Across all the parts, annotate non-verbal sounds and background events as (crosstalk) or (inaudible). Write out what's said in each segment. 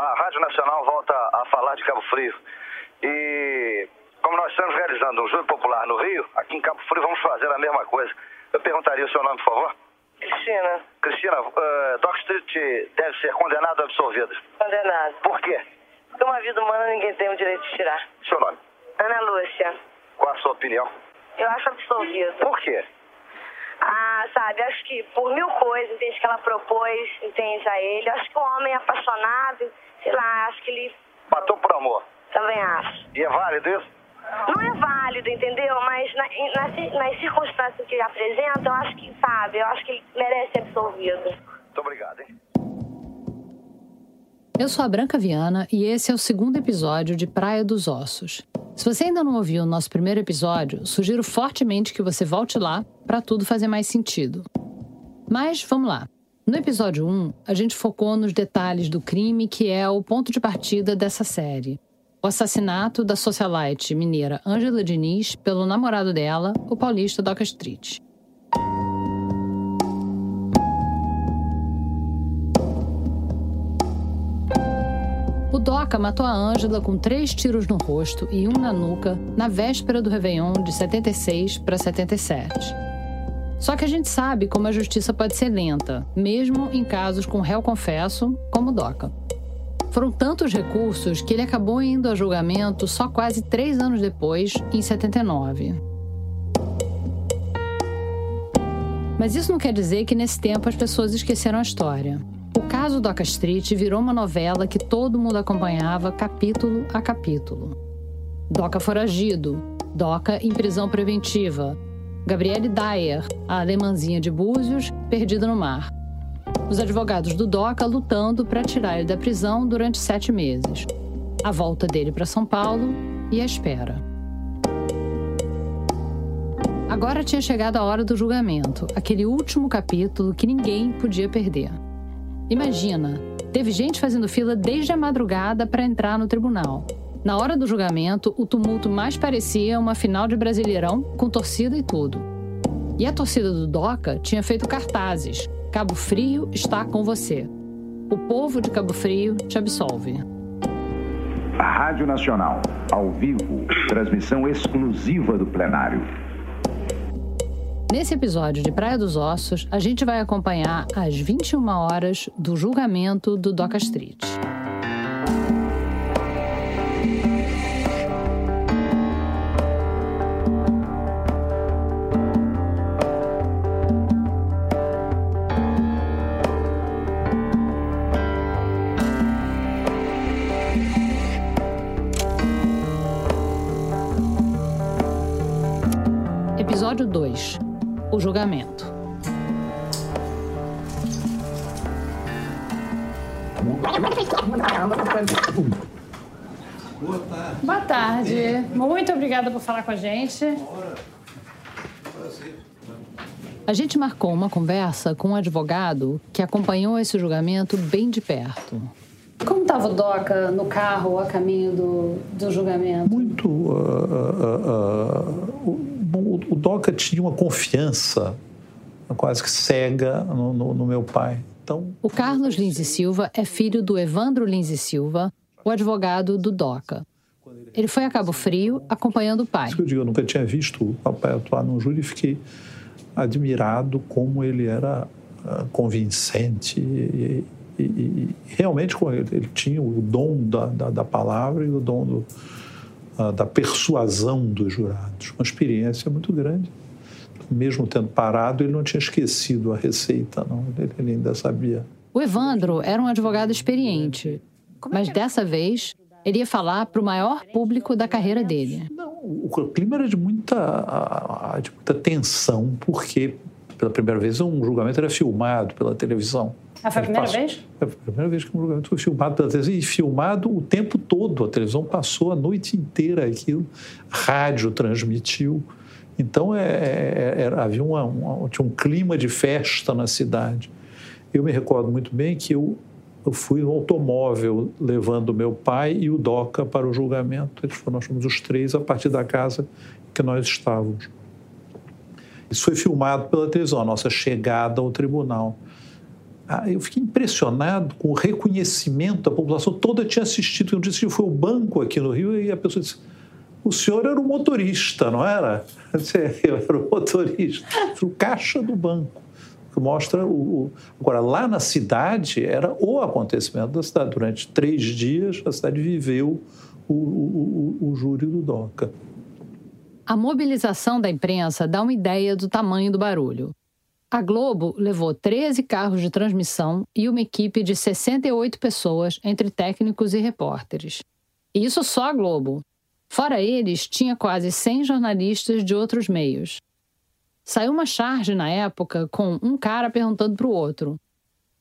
A Rádio Nacional volta a falar de Cabo Frio. E como nós estamos realizando um júri popular no Rio, aqui em Cabo Frio vamos fazer a mesma coisa. Eu perguntaria o seu nome, por favor? Cristina, Cristina, uh, Doc Street deve ser condenado ou absolvido. condenado. Por quê? Porque uma vida humana ninguém tem o direito de tirar. Seu nome? Ana Lúcia, Qual a sua opinião? eu acho absolvido. Por quê? Ah, sabe, acho que por mil coisas, entende, que ela propôs, entende, a ele. Acho que um homem apaixonado, sei lá, acho que ele Matou por amor. também acha. E é válido isso? Não é válido, entendeu? Mas na- nas, nas circunstâncias que ele apresenta, eu acho que, sabe, eu acho que ele merece ser absolvido. Muito obrigado, hein? Eu sou a Branca Viana e esse é o segundo episódio de Praia dos Ossos. Se você ainda não ouviu o nosso primeiro episódio, sugiro fortemente que você volte lá para tudo fazer mais sentido. Mas vamos lá. No episódio 1, a gente focou nos detalhes do crime que é o ponto de partida dessa série. O assassinato da socialite mineira Ângela Diniz pelo namorado dela, o paulista Doca Street. O Doca matou a Ângela com três tiros no rosto e um na nuca na véspera do Réveillon de 76 para 77. Só que a gente sabe como a justiça pode ser lenta, mesmo em casos com réu confesso, como Doca. Foram tantos recursos que ele acabou indo a julgamento só quase três anos depois, em 79. Mas isso não quer dizer que nesse tempo as pessoas esqueceram a história. O caso Doca Street virou uma novela que todo mundo acompanhava capítulo a capítulo. Doca foragido, Doca em prisão preventiva, Gabriele Dyer, a alemãzinha de Búzios, perdida no mar. Os advogados do Doca lutando para tirar ele da prisão durante sete meses. A volta dele para São Paulo e a espera. Agora tinha chegado a hora do julgamento, aquele último capítulo que ninguém podia perder. Imagina, teve gente fazendo fila desde a madrugada para entrar no tribunal. Na hora do julgamento, o tumulto mais parecia uma final de Brasileirão, com torcida e tudo. E a torcida do Doca tinha feito cartazes: Cabo Frio está com você. O povo de Cabo Frio te absolve. Rádio Nacional, ao vivo, transmissão exclusiva do plenário. Nesse episódio de Praia dos Ossos, a gente vai acompanhar às 21 horas do julgamento do Doca Street. 2 O julgamento. Boa tarde. Muito obrigada por falar com a gente. A gente marcou uma conversa com um advogado que acompanhou esse julgamento bem de perto. Como estava o Doca no carro a caminho do, do julgamento? Muito. ah, ah, ah, o, Doca tinha uma confiança quase que cega no, no- no meu pai. Então, O Carlos Lins e Silva é filho do Evandro Lins e Silva, o advogado do DOCA. Ele foi a Cabo Frio acompanhando o pai. isso que eu digo, eu nunca tinha visto o papai atuar num júri e fiquei admirado como ele era ah, convincente e, e, e realmente ele, ele, tinha o dom da, da, da palavra e o dom do, da persuasão dos jurados. Uma experiência muito grande. Mesmo tendo parado, ele não tinha esquecido a receita, não. Ele, ainda sabia. O Evandro era um advogado experiente, mas dessa vez ele ia falar para o maior público da carreira dele. Não, o clima era de muita, de muita tensão, porque pela primeira vez um julgamento era filmado pela televisão. Ah, foi a primeira passou, vez? Foi a primeira vez que um julgamento foi filmado pela televisão e filmado o tempo todo. A televisão passou a noite inteira aquilo, rádio transmitiu. Então é, é, é havia uma, uma, tinha um clima de festa na cidade. Eu me recordo muito bem que eu, eu fui no automóvel levando meu pai e o Doca para o julgamento. Eles foram, nós fomos os três a partir da casa que nós estávamos. Isso foi filmado pela televisão, a nossa chegada ao tribunal. Ah, eu fiquei impressionado com o reconhecimento, a população toda tinha assistido. Eu disse que foi o banco aqui no Rio e a pessoa disse: o senhor era o motorista, não era? (laughs) Eu era o motorista, o caixa do banco. Que mostra o, Agora, lá na cidade, era o acontecimento da cidade. Durante três dias, a cidade viveu o, o, o, o júri do DOCA. A mobilização da imprensa dá uma ideia do tamanho do barulho. A Globo levou 13 carros de transmissão e uma equipe de 68 pessoas, entre técnicos e repórteres. E isso só a Globo. Fora eles, tinha quase 100 jornalistas de outros meios. Saiu uma charge na época com um cara perguntando para o outro: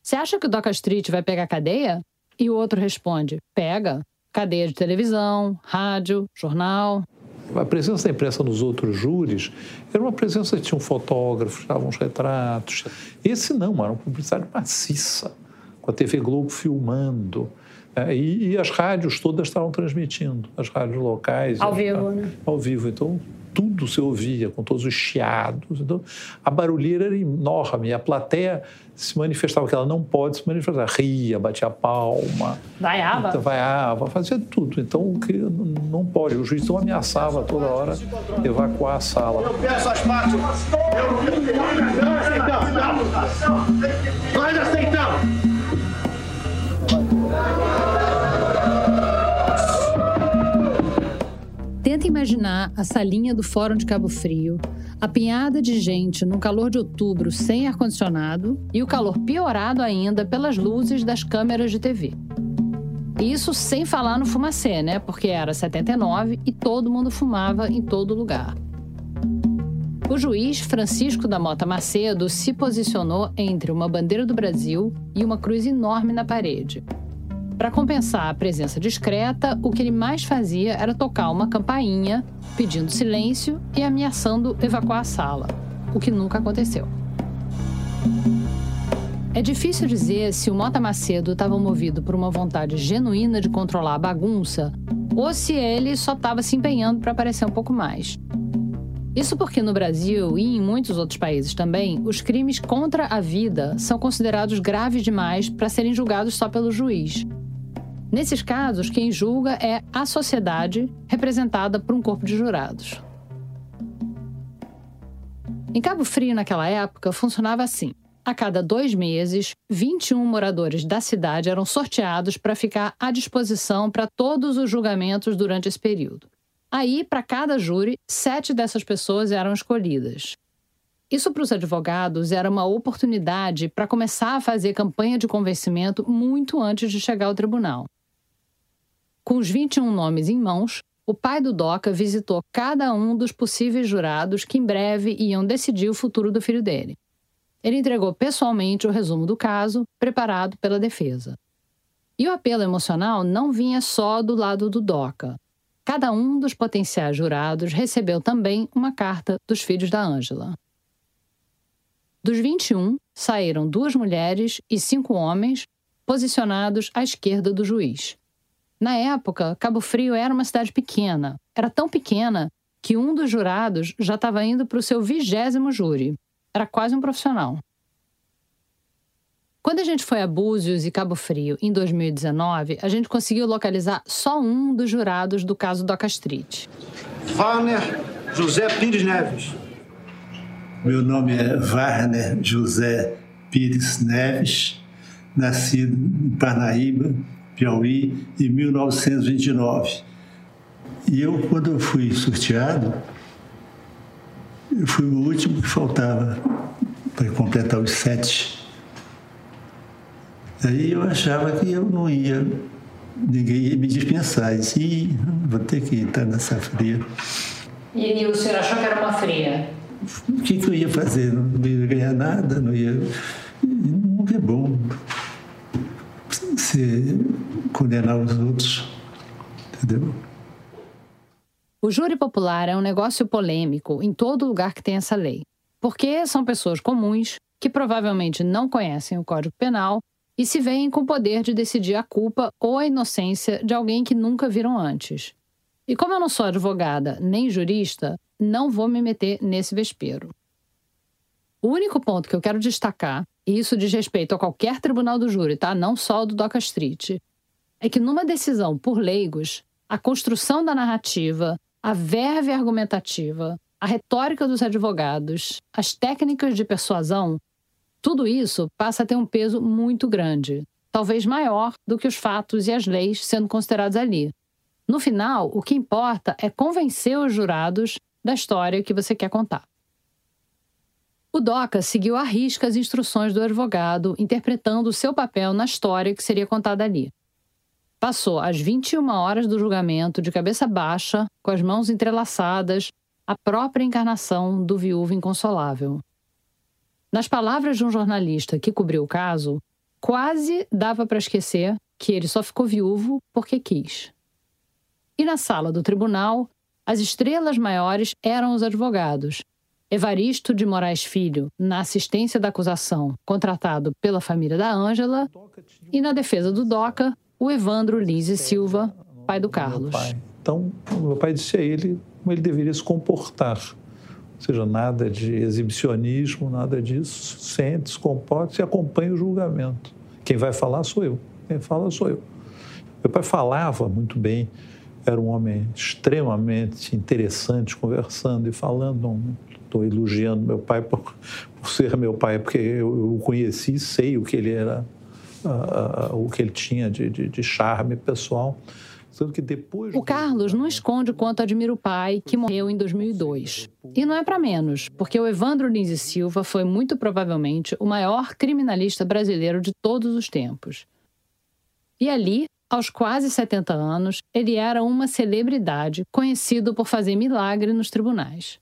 Você acha que o Doca Street vai pegar cadeia? E o outro responde: Pega. Cadeia de televisão, rádio, jornal. A presença da imprensa nos outros júris era uma presença que tinha um fotógrafo, estavam uns retratos. Esse não, era uma publicidade maciça, com a TV Globo filmando. É, e, e, as rádios todas estavam transmitindo, as rádios locais. Ao vivo, né? Ao vivo. Então, tudo se ouvia, com todos os chiados. Então, a barulheira era enorme. A plateia se manifestava, que ela não pode se manifestar. Ria, batia palma. Vaiava? Então, vaiava, fazia tudo. Então, o que não pode. O juiz então ameaçava toda hora evacuar a sala. Eu peço as partes. Eu... Nós aceitamos. Nós aceitamos. Tenta imaginar a salinha do Fórum de Cabo Frio, apinhada de gente no calor de outubro sem ar-condicionado e o calor piorado ainda pelas luzes das câmeras de TV. Isso sem falar no fumacê, né? Porque era 79 e todo mundo fumava em todo lugar. O juiz Francisco da Mota Macedo se posicionou entre uma bandeira do Brasil e uma cruz enorme na parede. Para compensar a presença discreta, o que ele mais fazia era tocar uma campainha, pedindo silêncio e ameaçando evacuar a sala, o que nunca aconteceu. É difícil dizer se o Mota Macedo estava movido por uma vontade genuína de controlar a bagunça ou se ele só estava se empenhando para aparecer um pouco mais. Isso porque no Brasil e em muitos outros países também, os crimes contra a vida são considerados graves demais para serem julgados só pelo juiz. Nesses casos, quem julga é a sociedade, representada por um corpo de jurados. Em Cabo Frio, naquela época, funcionava assim. A cada dois meses, 21 moradores da cidade eram sorteados para ficar à disposição para todos os julgamentos durante esse período. Aí, para cada júri, sete dessas pessoas eram escolhidas. Isso para os advogados era uma oportunidade para começar a fazer campanha de convencimento muito antes de chegar ao tribunal. Com os 21 nomes em mãos, o pai do Doca visitou cada um dos possíveis jurados que em breve iam decidir o futuro do filho dele. Ele entregou pessoalmente o resumo do caso, preparado pela defesa. E o apelo emocional não vinha só do lado do Doca. Cada um dos potenciais jurados recebeu também uma carta dos filhos da Ângela. Dos 21, saíram duas mulheres e cinco homens, posicionados à esquerda do juiz. Na época, Cabo Frio era uma cidade pequena. Era tão pequena que um dos jurados já estava indo para o seu vigésimo júri. Era quase um profissional. Quando a gente foi a Búzios e Cabo Frio em 2019, a gente conseguiu localizar só um dos jurados do caso Doca Street. Warner José Pires Neves. Meu nome é Warner José Pires Neves nascido em Parnaíba, Piauí, em 1929. E eu, quando eu fui sorteado, eu fui o último que faltava para completar os sete. Aí eu achava que eu não ia, ninguém ia me dispensar. Eu disse, vou ter que entrar nessa fria. E, e o senhor achou que era uma fria? O que, que eu ia fazer? Não ia ganhar nada, não ia. Nunca é bom você condenar os outros, entendeu? O júri popular é um negócio polêmico em todo lugar que tem essa lei, porque são pessoas comuns que provavelmente não conhecem o Código Penal e se veem com o poder de decidir a culpa ou a inocência de alguém que nunca viram antes. E como eu não sou advogada nem jurista, não vou me meter nesse vespeiro. O único ponto que eu quero destacar, isso diz respeito a qualquer tribunal do júri, tá? Não só o do Doca Street, é que numa decisão por leigos, a construção da narrativa, a verve argumentativa, a retórica dos advogados, as técnicas de persuasão, tudo isso passa a ter um peso muito grande, talvez maior do que os fatos e as leis sendo considerados ali. No final, o que importa é convencer os jurados da história que você quer contar. O DOCA seguiu à risca as instruções do advogado, interpretando o seu papel na história que seria contada ali. Passou as 21 horas do julgamento de cabeça baixa, com as mãos entrelaçadas, a própria encarnação do viúvo inconsolável. Nas palavras de um jornalista que cobriu o caso, quase dava para esquecer que ele só ficou viúvo porque quis. E na sala do tribunal, as estrelas maiores eram os advogados. Evaristo de Moraes Filho, na assistência da acusação, contratado pela família da Ângela, e na defesa do DOCA, o Evandro Lins e Silva, pai do Carlos. Então, meu pai disse a ele como ele deveria se comportar. Ou seja, nada de exibicionismo, nada disso. Sente, se comporte e acompanhe o julgamento. Quem vai falar sou eu. Quem fala sou eu. Meu pai falava muito bem, era um homem extremamente interessante, conversando e falando. Não estou elogiando meu pai por, por ser meu pai, porque eu o conheci, sei o que ele era uh, uh, o que ele tinha de, de, de charme pessoal. Que depois o Carlos não esconde o quanto admira o pai, que morreu em 2002. E não é para menos, porque o Evandro Lins e Silva foi muito provavelmente o maior criminalista brasileiro de todos os tempos. E ali, aos quase 70 anos, ele era uma celebridade, conhecido por fazer milagre nos tribunais.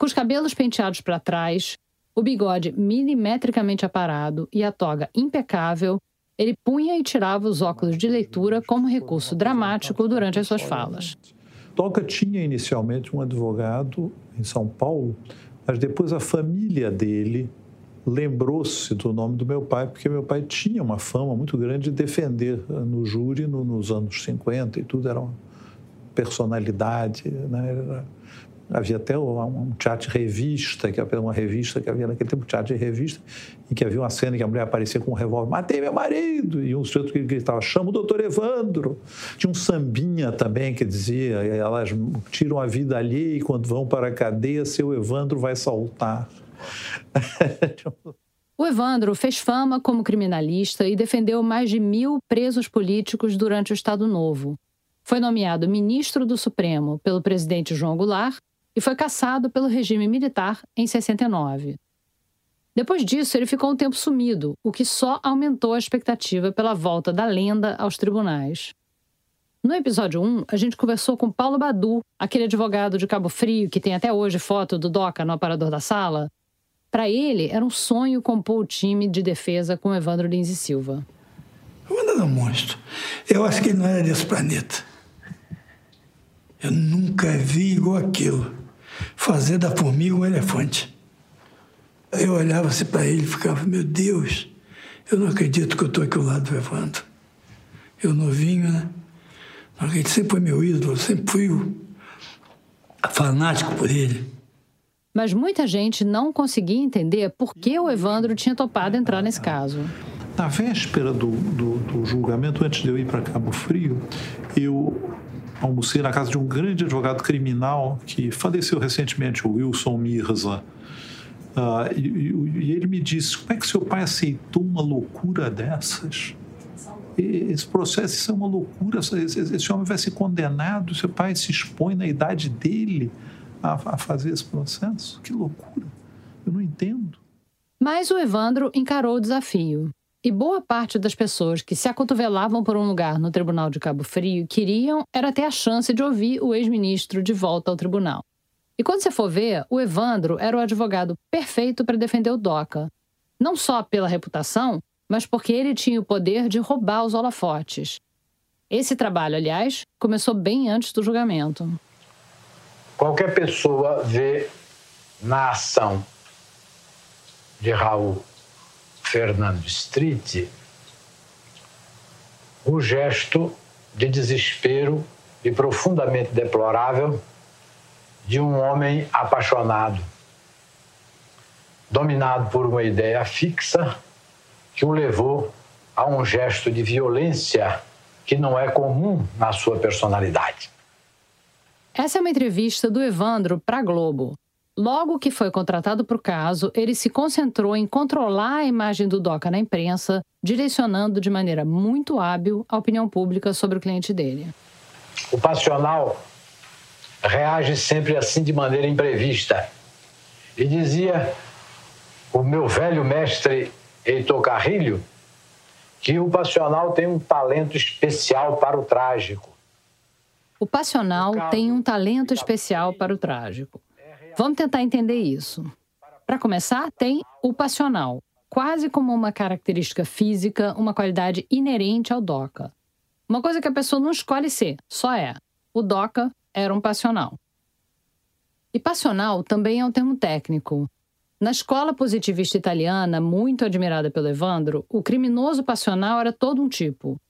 Com os cabelos penteados para trás, o bigode milimetricamente aparado e a toga impecável, ele punha e tirava os óculos de leitura como recurso dramático durante as suas falas. Toca tinha inicialmente um advogado em São Paulo, mas depois a família dele lembrou-se do nome do meu pai, porque meu pai tinha uma fama muito grande de defender no júri no, nos anos 50 e tudo, era uma personalidade, né? Era Havia até um teatro de revista, que era uma revista que havia naquele tempo, teatro de revista, em que havia uma cena que a mulher aparecia com um revólver, matei meu marido, e um sujeito que gritava, chama o doutor Evandro. Tinha um sambinha também que dizia, elas tiram a vida ali e quando vão para a cadeia, seu Evandro vai saltar. (laughs) O Evandro fez fama como criminalista e defendeu mais de mil presos políticos durante o Estado Novo. Foi nomeado ministro do Supremo pelo presidente João Goulart e foi caçado pelo regime militar em 69. Depois disso, ele ficou um tempo sumido, o que só aumentou a expectativa pela volta da lenda aos tribunais. No episódio 1, a gente conversou com Paulo Badu, aquele advogado de Cabo Frio que tem até hoje foto do Doca no aparador da sala. Para ele, era um sonho compor o time de defesa com Evandro Lins e Silva. Evandro é um monstro. Eu acho que ele não era desse planeta. Eu nunca vi igual aquilo fazer da formiga um elefante. Eu olhava assim para ele e ficava, meu Deus, eu não acredito que eu estou aqui ao lado do Evandro. Eu novinho, né? Ele sempre foi meu ídolo, sempre fui o fanático por ele. Mas muita gente não conseguia entender por que o Evandro tinha topado entrar nesse caso. Na véspera do, do, do julgamento, antes de eu ir para Cabo Frio, eu almocei na casa de um grande advogado criminal que faleceu recentemente, o Wilson Mirza. Uh, e, e, ele me disse: como é que seu pai aceitou uma loucura dessas? Esse processo isso é uma loucura. Esse, esse, homem vai ser condenado. Seu pai se expõe na idade dele a, a fazer esse processo. Que loucura! Eu não entendo. Mas o Evandro encarou o desafio. E boa parte das pessoas que se acotovelavam por um lugar no Tribunal de Cabo Frio queriam era ter a chance de ouvir o ex-ministro de volta ao tribunal. E quando você for ver, o Evandro era o advogado perfeito para defender o DOCA. Não só pela reputação, mas porque ele tinha o poder de roubar os holofotes. Esse trabalho, aliás, começou bem antes do julgamento. Qualquer pessoa vê na ação de Raul Fernando Street o gesto de desespero e profundamente deplorável de um homem apaixonado, dominado por uma ideia fixa que o levou a um gesto de violência que não é comum na sua personalidade. Essa é uma entrevista do Evandro para Globo. Logo que foi contratado para o caso, ele se concentrou em controlar a imagem do DOCA na imprensa, direcionando de maneira muito hábil a opinião pública sobre o cliente dele. O passional reage sempre assim de maneira imprevista. E dizia o meu velho mestre Heitor Carrilho que o passional tem um talento especial para o trágico. O passional tem um talento especial para o trágico. Vamos tentar entender isso. Para começar, tem o passional, quase como uma característica física, uma qualidade inerente ao DOCA. Uma coisa que a pessoa não escolhe ser, só é. O DOCA era um passional. E passional também é um termo técnico. Na escola positivista italiana, muito admirada pelo Evandro, o criminoso passional era todo um tipo.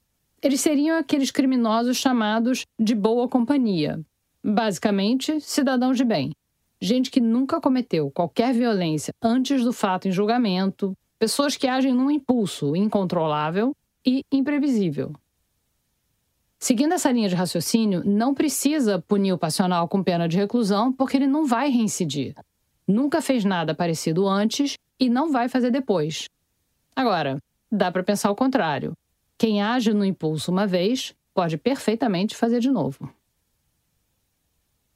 Eles seriam aqueles criminosos chamados de boa companhia. Basicamente, cidadãos de bem gente que nunca cometeu qualquer violência antes do fato em julgamento, pessoas que agem num impulso incontrolável e imprevisível. Seguindo essa linha de raciocínio, não precisa punir o passional com pena de reclusão porque ele não vai reincidir. Nunca fez nada parecido antes e não vai fazer depois. Agora, dá para pensar o contrário. Quem age no impulso uma vez pode perfeitamente fazer de novo.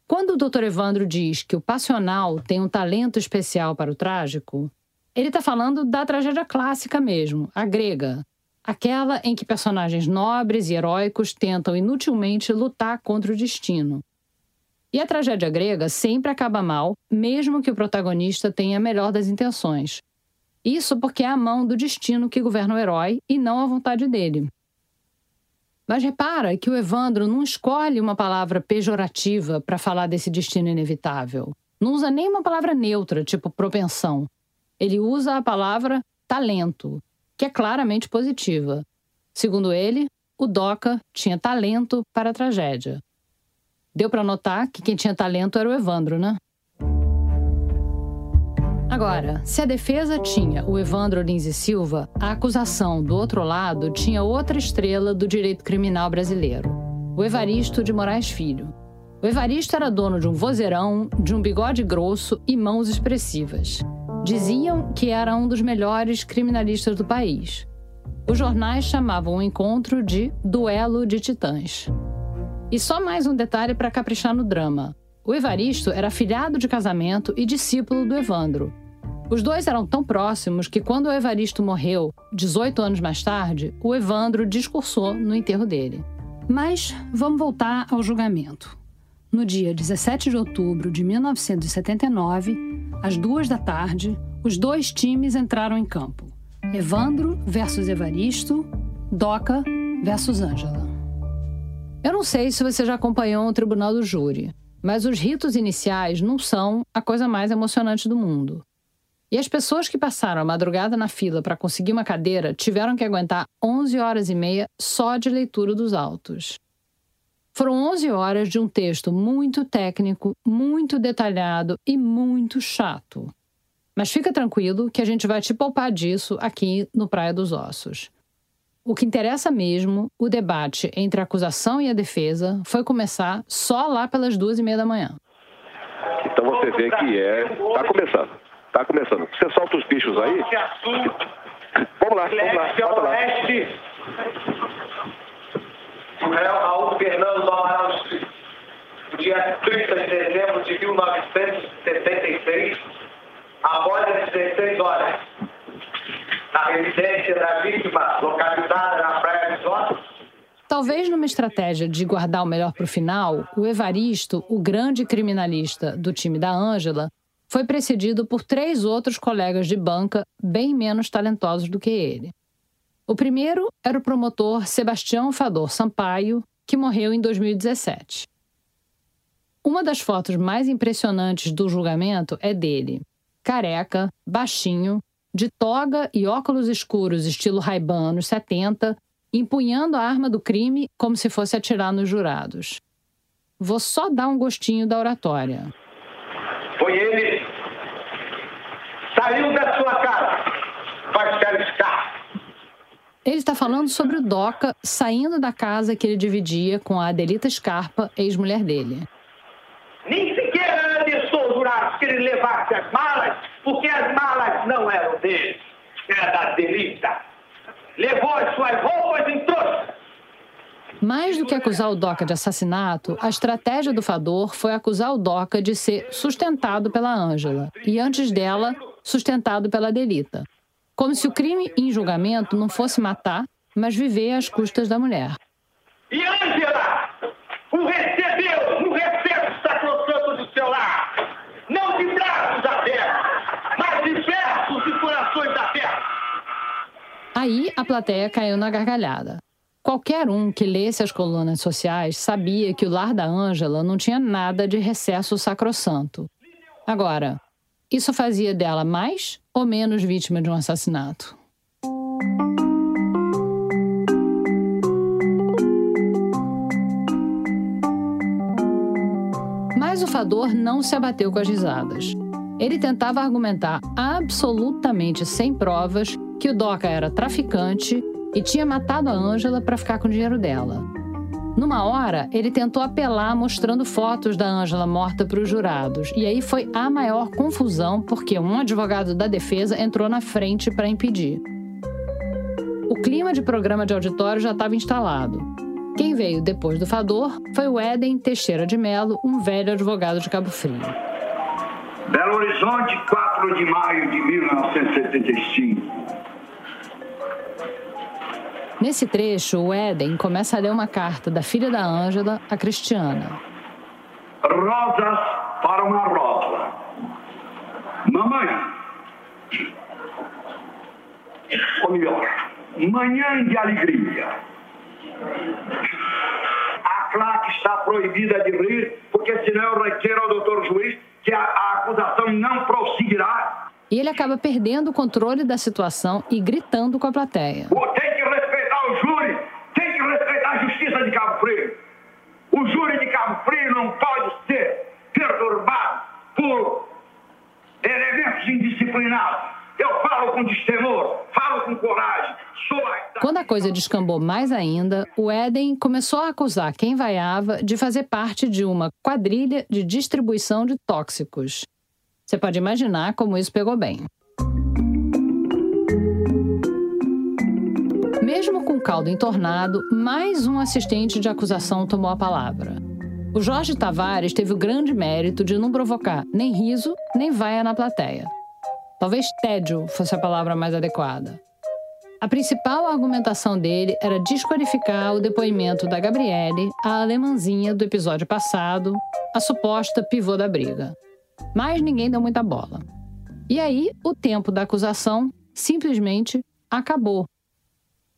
Quando o Dr. Evandro diz que o passional tem um talento especial para o trágico, ele está falando da tragédia clássica mesmo, a grega. Aquela em que personagens nobres e heróicos tentam inutilmente lutar contra o destino. E a tragédia grega sempre acaba mal, mesmo que o protagonista tenha a melhor das intenções. Isso porque é a mão do destino que governa o herói e não a vontade dele. Mas repara que o Evandro não escolhe uma palavra pejorativa para falar desse destino inevitável. Não usa nem uma palavra neutra, tipo propensão. Ele usa a palavra talento, que é claramente positiva. Segundo ele, o Doca tinha talento para a tragédia. Deu para notar que quem tinha talento era o Evandro, né? Agora, se a defesa tinha o Evandro Lins e Silva, a acusação do outro lado tinha outra estrela do direito criminal brasileiro, o Evaristo de Moraes Filho. O Evaristo era dono de um vozeirão, de um bigode grosso e mãos expressivas. Diziam que era um dos melhores criminalistas do país. Os jornais chamavam o encontro de Duelo de Titãs. E só mais um detalhe para caprichar no drama. O Evaristo era filhado de casamento e discípulo do Evandro, os dois eram tão próximos que, quando o Evaristo morreu, 18 anos mais tarde, o Evandro discursou no enterro dele. Mas vamos voltar ao julgamento. No dia 17 de outubro de 1979, às duas da tarde, os dois times entraram em campo: Evandro versus Evaristo, Doca versus Ângela. Eu não sei se você já acompanhou o tribunal do júri, mas os ritos iniciais não são a coisa mais emocionante do mundo. E as pessoas que passaram a madrugada na fila para conseguir uma cadeira tiveram que aguentar 11 horas e meia só de leitura dos autos. Foram 11 horas de um texto muito técnico, muito detalhado e muito chato. Mas fica tranquilo que a gente vai te poupar disso aqui no Praia dos Ossos. O que interessa mesmo, o debate entre a acusação e a defesa, foi começar só lá pelas duas e meia da manhã. Então você vê que é. Está começando. Tá começando. Você solta os bichos aí. Vamos lá, vamos lá. Bota lá. Réu Raul Fernando do Amaral no dia 30 de dezembro de 1976, após as 16 horas, na residência da vítima, localizada na Praia de Zona. Talvez numa estratégia de guardar o melhor para o final, o Evaristo, o grande criminalista do time da Ângela, foi precedido por três outros colegas de banca bem menos talentosos do que ele. O primeiro era o promotor Sebastião Fador Sampaio, que morreu em 2017. Uma das fotos mais impressionantes do julgamento é dele, careca, baixinho, de toga e óculos escuros estilo Ray-Ban anos 70, empunhando a arma do crime como se fosse atirar nos jurados. Vou só dar um gostinho da oratória. Foi ele. Saiu da sua casa. Vai ficar escapar. Ele está falando sobre o Doca saindo da casa que ele dividia com a Adelita Scarpa, ex-mulher dele. Nem sequer os jurados que ele levasse as malas, porque as malas não eram dele, era da Adelita. Levou as suas roupas em trouxa. Mais do que acusar o Doca de assassinato, a estratégia do Fador foi acusar o Doca de ser sustentado pela Ângela e, antes dela, sustentado pela Adelita. Como se o crime em julgamento não fosse matar, mas viver às custas da mulher. E Ângela o recebeu no recepto sacrossanto do seu lar. Não de braços abertos, mas de versos e corações abertos. Aí a plateia caiu na gargalhada. Qualquer um que lesse as colunas sociais sabia que o lar da Ângela não tinha nada de recesso sacrossanto. Agora, isso fazia dela mais ou menos vítima de um assassinato? Mas o Fador não se abateu com as risadas. Ele tentava argumentar absolutamente sem provas que o Doca era traficante e tinha matado a Ângela para ficar com o dinheiro dela. Numa hora, ele tentou apelar mostrando fotos da Ângela morta para os jurados, e aí foi a maior confusão porque um advogado da defesa entrou na frente para impedir. O clima de programa de auditório já estava instalado. Quem veio depois do Fador foi o Éden Teixeira de Melo, um velho advogado de Cabo Frio. Belo Horizonte, 4 de maio de 1975. Nesse trecho, o Éden começa a ler uma carta da filha da Ângela, a Cristiana. Rosas para uma rosa. Mamãe, ou melhor, manhã de alegria. A claque está proibida de rir, porque senão eu requeiro ao doutor juiz que a, a acusação não prosseguirá. E ele acaba perdendo o controle da situação e gritando com a plateia. Tem que respeitar o júri, tem que respeitar a justiça de Cabo Frio. O júri de Cabo Frio não pode ser perturbado por elementos indisciplinados. Eu falo com destemor, falo com coragem. Sou a... Quando a coisa descambou mais ainda, o Éden começou a acusar quem vaiava de fazer parte de uma quadrilha de distribuição de tóxicos. Você pode imaginar como isso pegou bem. Mesmo com o caldo entornado, mais um assistente de acusação tomou a palavra. O Jorge Tavares teve o grande mérito de não provocar nem riso, nem vaia na plateia. Talvez tédio fosse a palavra mais adequada. A principal argumentação dele era desqualificar o depoimento da Gabriele, a alemãzinha do episódio passado, a suposta pivô da briga. Mas ninguém deu muita bola. E aí, o tempo da acusação simplesmente acabou.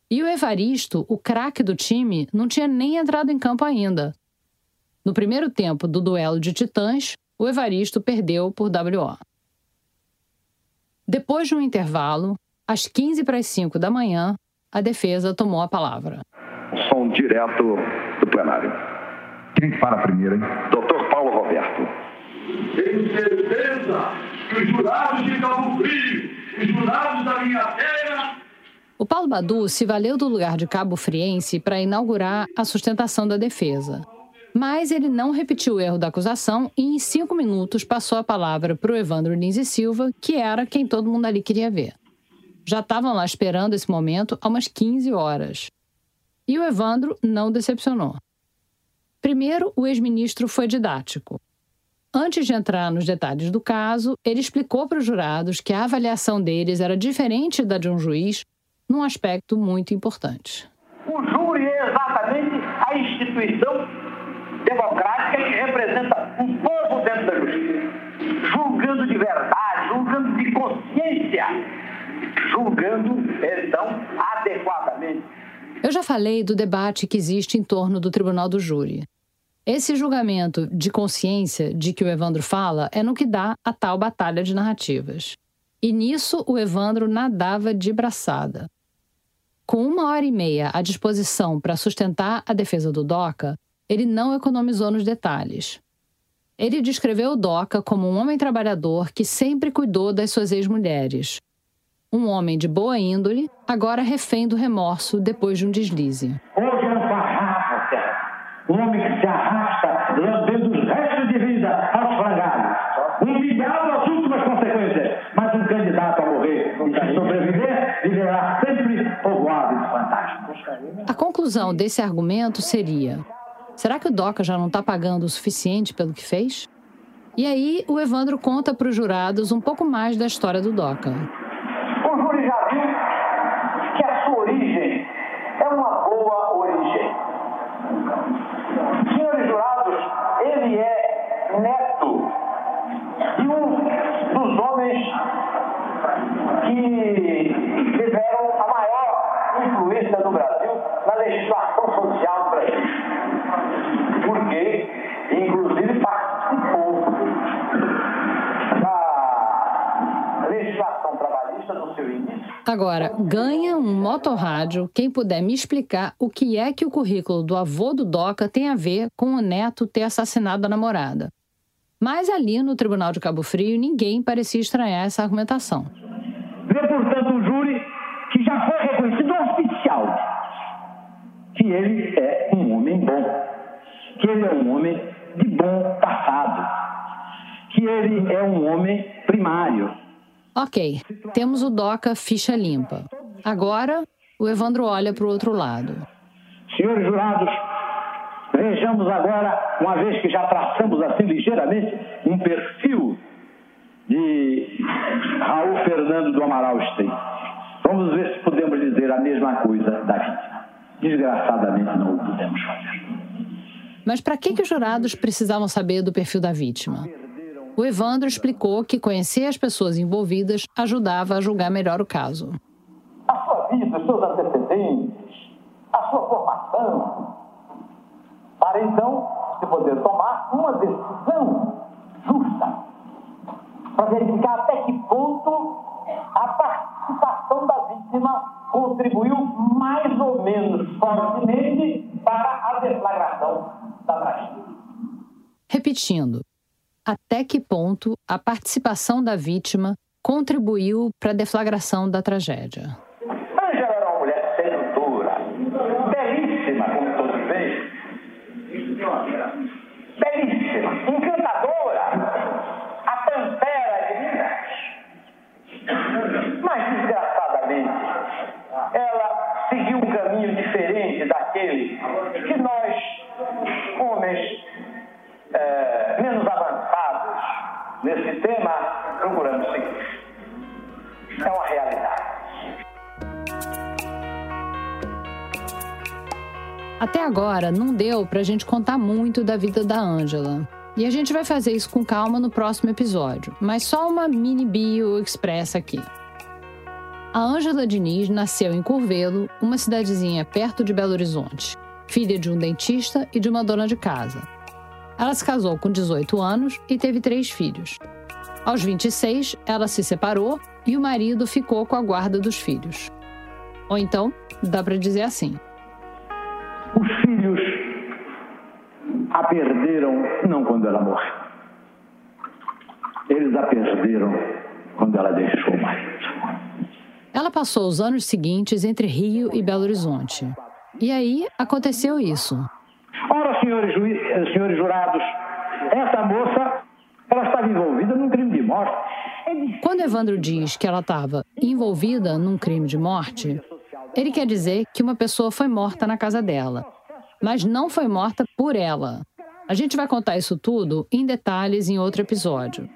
E o Evaristo, o craque do time, não tinha nem entrado em campo ainda. No primeiro tempo do duelo de titãs, o Evaristo perdeu por WO. Depois de um intervalo, às 15 para as 5 da manhã, a defesa tomou a palavra. Som direto do plenário. Quem fala primeiro, hein? Doutor Paulo Roberto. Tenho certeza que os jurados de Cabo Frio, os jurados da minha terra, O Paulo Badu se valeu do lugar de cabo friense para inaugurar a sustentação da defesa. Mas ele não repetiu o erro da acusação e, em cinco minutos, passou a palavra para o Evandro Lins e Silva, que era quem todo mundo ali queria ver. Já estavam lá esperando esse momento há umas 15 horas. E o Evandro não decepcionou. Primeiro, o ex-ministro foi didático. Antes de entrar nos detalhes do caso, ele explicou para os jurados que a avaliação deles era diferente da de um juiz num aspecto muito importante. O júri é exatamente a instituição democrática que representa um povo dentro da justiça, julgando de verdade, julgando de consciência, julgando, então, adequadamente. Eu já falei do debate que existe em torno do tribunal do júri. Esse julgamento de consciência de que o Evandro fala é no que dá a tal batalha de narrativas. E nisso o Evandro nadava de braçada. Com uma hora e meia à disposição para sustentar a defesa do DOCA, ele não economizou nos detalhes. Ele descreveu o DOCA como um homem trabalhador que sempre cuidou das suas ex-mulheres. Um homem de boa índole, agora refém do remorso depois de um deslize. Hoje é um um homem que se arrasta lambendo os restos A conclusão desse argumento seria: será que o DOCA já não está pagando o suficiente pelo que fez? E aí o Evandro conta para os jurados um pouco mais da história do DOCA. O júri já viu que a sua origem é uma boa origem. Senhores jurados, ele é neto de um dos homens que Agora, ganha um motorrádio quem puder me explicar o que é que o currículo do avô do Doca tem a ver com o neto ter assassinado a namorada. Mas ali no Tribunal de Cabo Frio, ninguém parecia estranhar essa argumentação. Vê, portanto, o júri que já foi reconhecido oficial que ele é um homem bom, que ele é um homem de bom passado, que ele é um homem primário. Ok, temos o DOCA ficha limpa. Agora, o Evandro olha para o outro lado. Senhores jurados, vejamos agora, uma vez que já traçamos assim ligeiramente um perfil de Raul Fernando do Amaral Stein. Vamos ver se podemos dizer a mesma coisa da vítima. Desgraçadamente não o podemos fazer. Mas para que, que os jurados precisavam saber do perfil da vítima? O Evandro explicou que conhecer as pessoas envolvidas ajudava a julgar melhor o caso. A sua vida, os seus antecedentes, a sua formação, para então se poder tomar uma decisão justa, para verificar até que ponto a participação da vítima contribuiu mais ou menos fortemente para a deflagração da tragédia. Repetindo, até que ponto a participação da vítima contribuiu para a deflagração da tragédia? Ângela era uma mulher sedutora, belíssima, como todos veem. Belíssima, encantadora, a pantera de Minas. Mas, desgraçadamente, ela seguiu um caminho diferente daquele que nós, homens eh, menos avançados nesse tema, procuramos seguir. É uma realidade. Até agora, não deu para a gente contar muito da vida da Ângela. E a gente vai fazer isso com calma no próximo episódio, mas só uma mini bio expressa aqui. A Ângela Diniz nasceu em Curvelo, uma cidadezinha perto de Belo Horizonte, filha de um dentista e de uma dona de casa. Ela se casou com 18 anos e teve três filhos. Aos 26, ela se separou e o marido ficou com a guarda dos filhos. Ou então, dá para dizer assim: Os filhos a perderam não quando ela morreu. Eles a perderam quando ela deixou o marido. Ela passou os anos seguintes entre Rio e Belo Horizonte. E aí aconteceu isso. Ora, senhores, estava envolvida num crime de morte. Quando Evandro diz que ela estava envolvida num crime de morte, ele quer dizer que uma pessoa foi morta na casa dela, mas não foi morta por ela. A gente vai contar isso tudo em detalhes em outro episódio.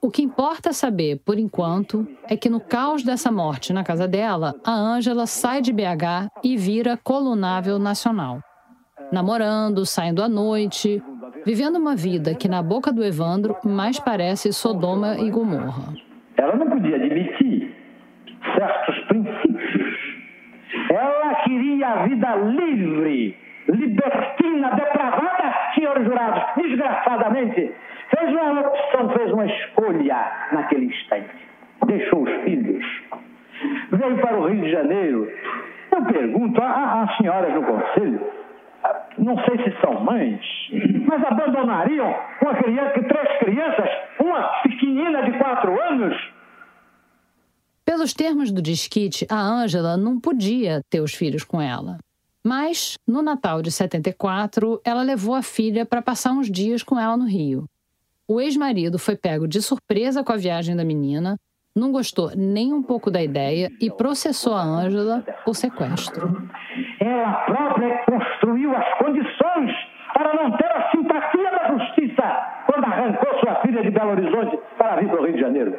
O que importa saber, por enquanto, é que no caos dessa morte na casa dela, a Ângela sai de BH e vira colunável nacional. Namorando, saindo à noite, vivendo uma vida que, na boca do Evandro, mais parece Sodoma e Gomorra. Ela não podia admitir certos princípios. Ela queria a vida livre, libertina, depravada, senhores jurados, desgraçadamente. Fez uma opção, fez uma escolha naquele instante. Deixou os filhos. Veio para o Rio de Janeiro. Eu pergunto às senhoras no conselho, não sei se são mães, mas abandonariam uma criança, três crianças, uma pequenina de quatro anos? Pelos termos do disquite, a Ângela não podia ter os filhos com ela. Mas, no Natal de 74, ela levou a filha para passar uns dias com ela no Rio. O ex-marido foi pego de surpresa com a viagem da menina, não gostou nem um pouco da ideia e processou a Ângela por sequestro. Ela própria construiu as condições para não ter a simpatia da justiça quando arrancou sua filha de Belo Horizonte para vir para o Rio de Janeiro.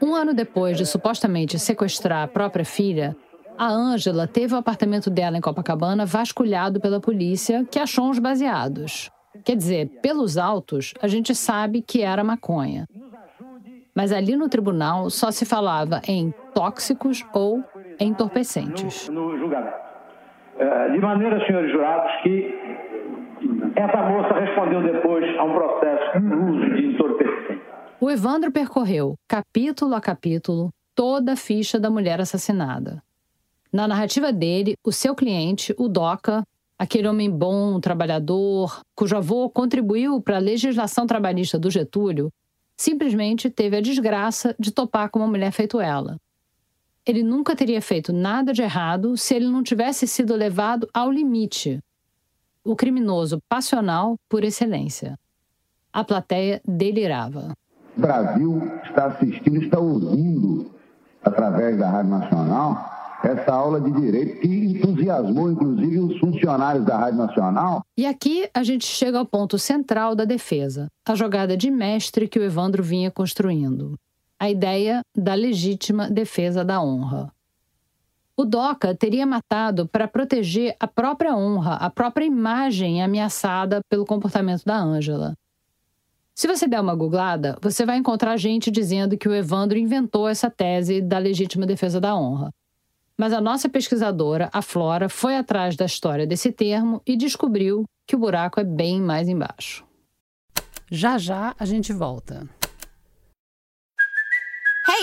Um ano depois de supostamente sequestrar a própria filha, a Ângela teve o apartamento dela em Copacabana vasculhado pela polícia, que achou uns baseados. Quer dizer, pelos autos, a gente sabe que era maconha. Mas ali no tribunal só se falava em tóxicos ou entorpecentes. No, no julgamento. É, de maneira, senhores jurados, que essa moça respondeu depois a um processo de uso de entorpecentes. O Evandro percorreu, capítulo a capítulo, toda a ficha da mulher assassinada. Na narrativa dele, o seu cliente, o Doca, aquele homem bom, trabalhador, cujo avô contribuiu para a legislação trabalhista do Getúlio, simplesmente teve a desgraça de topar com uma mulher feito ela. Ele nunca teria feito nada de errado se ele não tivesse sido levado ao limite. O criminoso passional por excelência. A plateia delirava. O Brasil está assistindo, está ouvindo, através da Rádio Nacional, essa aula de direito que entusiasmou inclusive os funcionários da Rádio Nacional. E aqui a gente chega ao ponto central da defesa, a jogada de mestre que o Evandro vinha construindo. A ideia da legítima defesa da honra. O Doca teria matado para proteger a própria honra, a própria imagem ameaçada pelo comportamento da Ângela. Se você der uma googlada, você vai encontrar gente dizendo que o Evandro inventou essa tese da legítima defesa da honra. Mas a nossa pesquisadora, a Flora, foi atrás da história desse termo e descobriu que o buraco é bem mais embaixo. Já já a gente volta.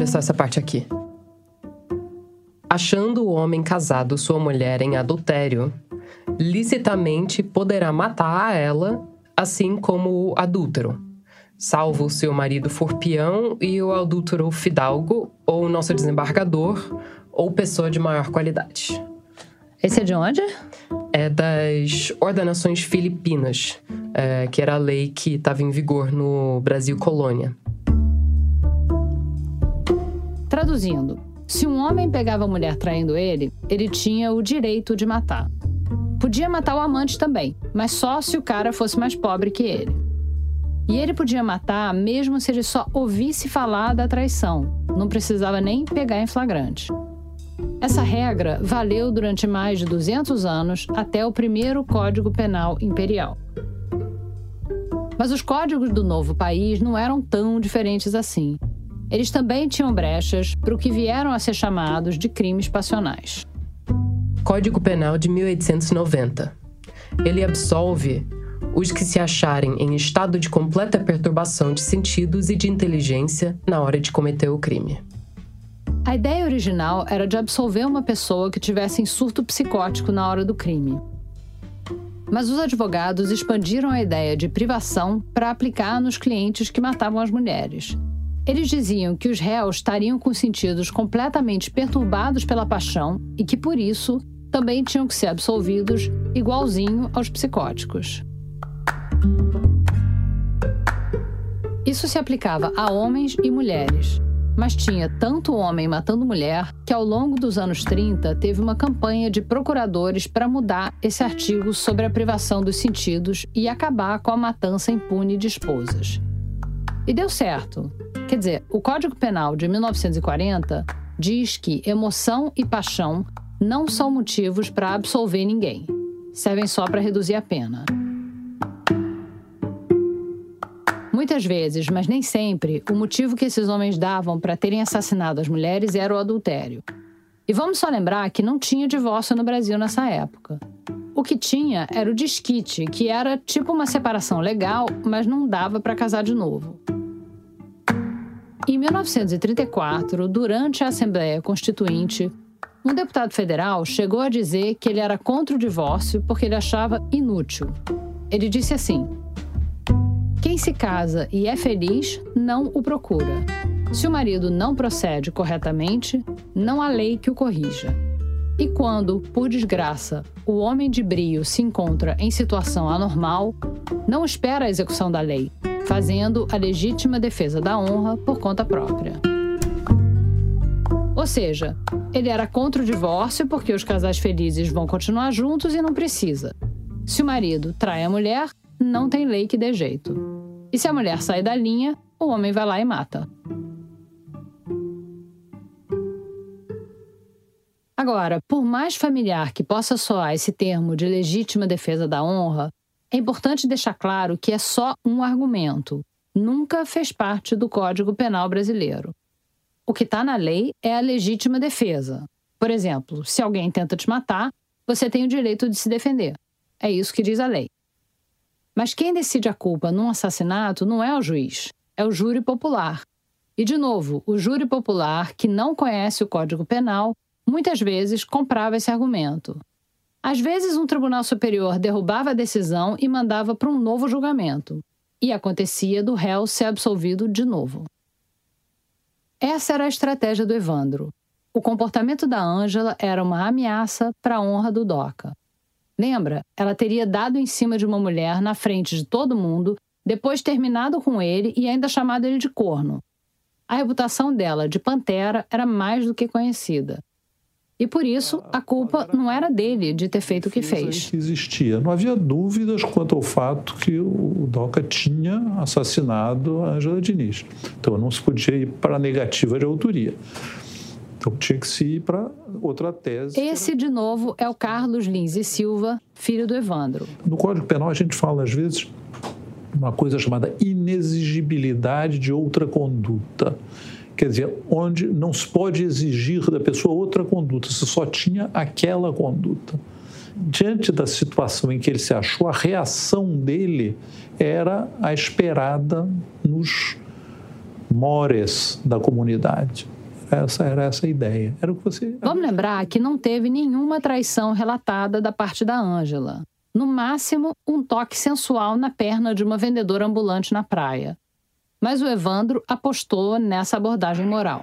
Olha só essa parte aqui. Achando o homem casado sua mulher em adultério, licitamente poderá matar a ela, assim como o adúltero, salvo se o marido for peão e o adúltero fidalgo, ou nosso desembargador, ou pessoa de maior qualidade. Esse é de onde? É das ordenações filipinas, é, que era a lei que estava em vigor no Brasil colônia. Traduzindo, se um homem pegava a mulher traindo ele, ele tinha o direito de matar. Podia matar o amante também, mas só se o cara fosse mais pobre que ele. E ele podia matar mesmo se ele só ouvisse falar da traição, não precisava nem pegar em flagrante. Essa regra valeu durante mais de 200 anos até o primeiro Código Penal Imperial. Mas os códigos do novo país não eram tão diferentes assim. Eles também tinham brechas para o que vieram a ser chamados de crimes passionais. Código Penal de 1890. Ele absolve os que se acharem em estado de completa perturbação de sentidos e de inteligência na hora de cometer o crime. A ideia original era de absolver uma pessoa que tivesse em surto psicótico na hora do crime. Mas os advogados expandiram a ideia de privação para aplicar nos clientes que matavam as mulheres. Eles diziam que os réus estariam com sentidos completamente perturbados pela paixão e que, por isso, também tinham que ser absolvidos igualzinho aos psicóticos. Isso se aplicava a homens e mulheres, mas tinha tanto homem matando mulher que, ao longo dos anos 30, teve uma campanha de procuradores para mudar esse artigo sobre a privação dos sentidos e acabar com a matança impune de esposas. E deu certo. Quer dizer, o Código Penal de 1940 diz que emoção e paixão não são motivos para absolver ninguém. Servem só para reduzir a pena. Muitas vezes, mas nem sempre, o motivo que esses homens davam para terem assassinado as mulheres era o adultério. E vamos só lembrar que não tinha divórcio no Brasil nessa época. O que tinha era o desquite, que era tipo uma separação legal, mas não dava para casar de novo. Em 1934, durante a Assembleia Constituinte, um deputado federal chegou a dizer que ele era contra o divórcio porque ele achava inútil. Ele disse assim: Quem se casa e é feliz não o procura. Se o marido não procede corretamente, não há lei que o corrija. E quando, por desgraça, o homem de brio se encontra em situação anormal, não espera a execução da lei, fazendo a legítima defesa da honra por conta própria. Ou seja, ele era contra o divórcio porque os casais felizes vão continuar juntos e não precisa. Se o marido trai a mulher, não tem lei que dê jeito. E se a mulher sai da linha, o homem vai lá e mata. Agora, por mais familiar que possa soar esse termo de legítima defesa da honra, é importante deixar claro que é só um argumento. Nunca fez parte do Código Penal brasileiro. O que está na lei é a legítima defesa. Por exemplo, se alguém tenta te matar, você tem o direito de se defender. É isso que diz a lei. Mas quem decide a culpa num assassinato não é o juiz, é o júri popular. E, de novo, o júri popular, que não conhece o Código Penal, muitas vezes comprava esse argumento. Às vezes, um tribunal superior derrubava a decisão e mandava para um novo julgamento. E acontecia do réu ser absolvido de novo. Essa era a estratégia do Evandro. O comportamento da Ângela era uma ameaça para a honra do Doca. Lembra? Ela teria dado em cima de uma mulher na frente de todo mundo, depois terminado com ele e ainda chamado ele de corno. A reputação dela de pantera era mais do que conhecida. E por isso, a culpa não era dele de ter feito o que fez. Existia. Não havia dúvidas quanto ao fato que o Doca tinha assassinado a Angela Diniz. Então não se podia ir para a negativa de autoria. Então tinha que se ir para outra tese. Esse, de novo, é o Carlos Lins e Silva, filho do Evandro. No Código Penal, a gente fala, às vezes, uma coisa chamada inexigibilidade de outra conduta quer dizer, onde não se pode exigir da pessoa outra conduta, se só tinha aquela conduta. Diante da situação em que ele se achou, a reação dele era a esperada nos mores da comunidade. Essa era essa a ideia. Era o que você. Vamos lembrar que não teve nenhuma traição relatada da parte da Ângela. No máximo, um toque sensual na perna de uma vendedora ambulante na praia. Mas o Evandro apostou nessa abordagem moral.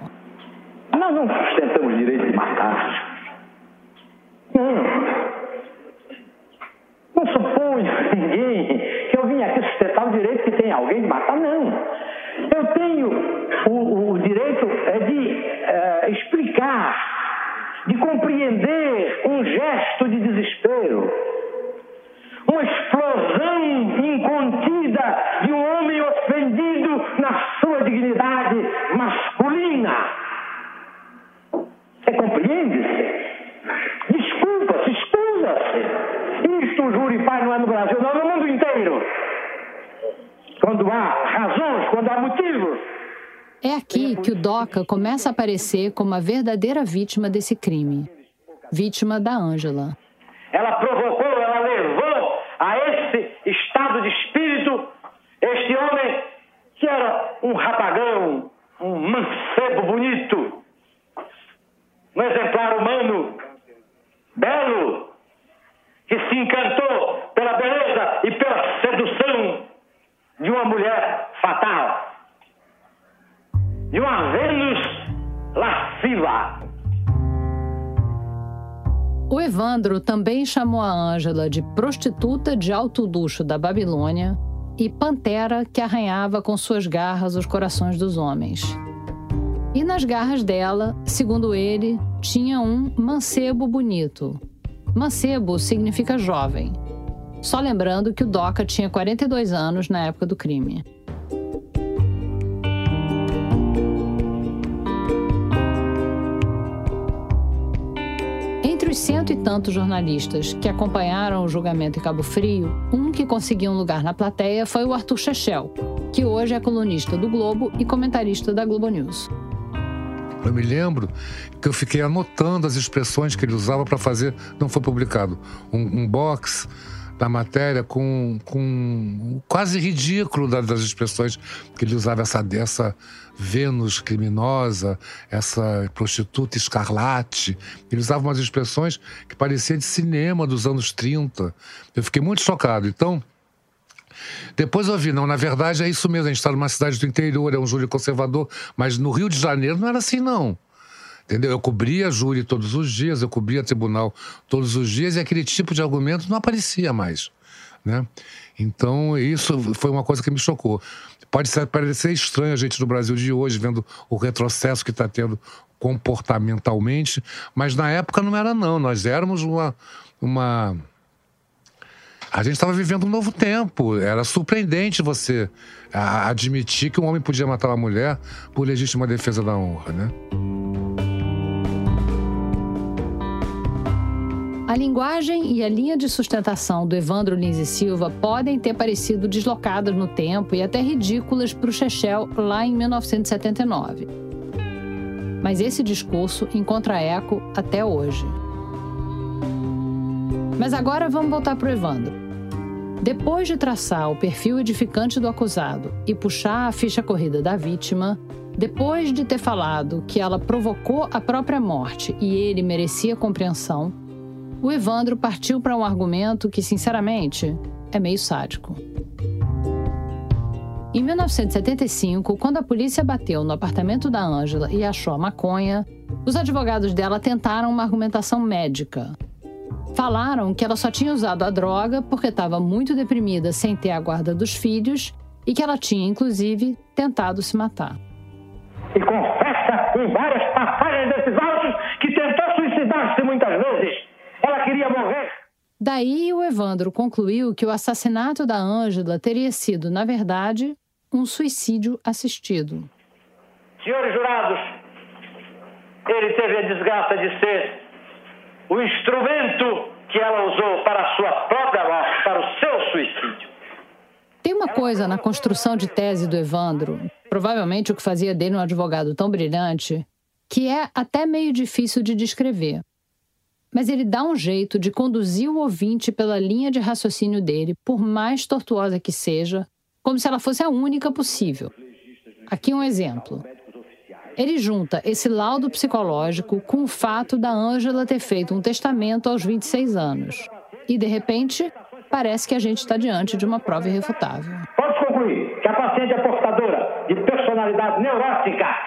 Nós não sustentamos o direito de matar. Não. Não suponho ninguém que eu vim aqui sustentar o direito que tem alguém de matar, não. Eu tenho o, o direito é de uh, explicar, de compreender um gesto de desespero, uma explosão incontida de um homem ofendido na sua dignidade masculina. Você compreende-se? Desculpa-se, escusa-se. Isto o júri pai não é no Brasil, não, é no mundo inteiro. Quando há razões, quando há motivos. É aqui que o Doca começa a aparecer como a verdadeira vítima desse crime. vítima da Ângela. Ela Ângela de prostituta de alto luxo da Babilônia e pantera que arranhava com suas garras os corações dos homens. E nas garras dela, segundo ele, tinha um mancebo bonito. Mancebo significa jovem. Só lembrando que o Doca tinha 42 anos na época do crime. Entre os cento e tantos jornalistas que acompanharam o julgamento em Cabo Frio, um que conseguiu um lugar na plateia foi o Arthur Chechel, que hoje é colunista do Globo e comentarista da Globo News. Eu me lembro que eu fiquei anotando as expressões que ele usava para fazer, não foi publicado, um, um box da matéria com, com quase ridículo das expressões que ele usava, essa, essa Vênus criminosa, essa prostituta escarlate. Ele usava umas expressões que pareciam de cinema dos anos 30. Eu fiquei muito chocado. Então, depois eu vi, não, na verdade é isso mesmo, a gente está numa cidade do interior, é um júri conservador, mas no Rio de Janeiro não era assim, não. Entendeu? Eu cobria júri todos os dias, eu cobria tribunal todos os dias e aquele tipo de argumento não aparecia mais. Né? Então, isso foi uma coisa que me chocou. Pode parecer estranho a gente no Brasil de hoje, vendo o retrocesso que está tendo comportamentalmente, mas na época não era, não. Nós éramos uma. uma... A gente estava vivendo um novo tempo. Era surpreendente você admitir que um homem podia matar uma mulher por legítima defesa da honra, né? A linguagem e a linha de sustentação do Evandro Lins e Silva podem ter parecido deslocadas no tempo e até ridículas para o Chechel lá em 1979. Mas esse discurso encontra eco até hoje. Mas agora vamos voltar para o Evandro. Depois de traçar o perfil edificante do acusado e puxar a ficha corrida da vítima, depois de ter falado que ela provocou a própria morte e ele merecia compreensão, o Evandro partiu para um argumento que, sinceramente, é meio sádico. Em 1975, quando a polícia bateu no apartamento da Ângela e achou a maconha, os advogados dela tentaram uma argumentação médica. Falaram que ela só tinha usado a droga porque estava muito deprimida sem ter a guarda dos filhos e que ela tinha, inclusive, tentado se matar. E confessa em várias passagens desses autos que tentou suicidar-se muitas vezes ela queria morrer. Daí o Evandro concluiu que o assassinato da Ângela teria sido, na verdade, um suicídio assistido. Senhores jurados, ele teve a desgraça de ser o instrumento que ela usou para a sua própria morte, para o seu suicídio. Tem uma coisa na construção de tese do Evandro, provavelmente o que fazia dele um advogado tão brilhante, que é até meio difícil de descrever mas ele dá um jeito de conduzir o ouvinte pela linha de raciocínio dele, por mais tortuosa que seja, como se ela fosse a única possível. Aqui um exemplo. Ele junta esse laudo psicológico com o fato da Ângela ter feito um testamento aos 26 anos. E, de repente, parece que a gente está diante de uma prova irrefutável. Pode concluir que a paciente é portadora de personalidade neurótica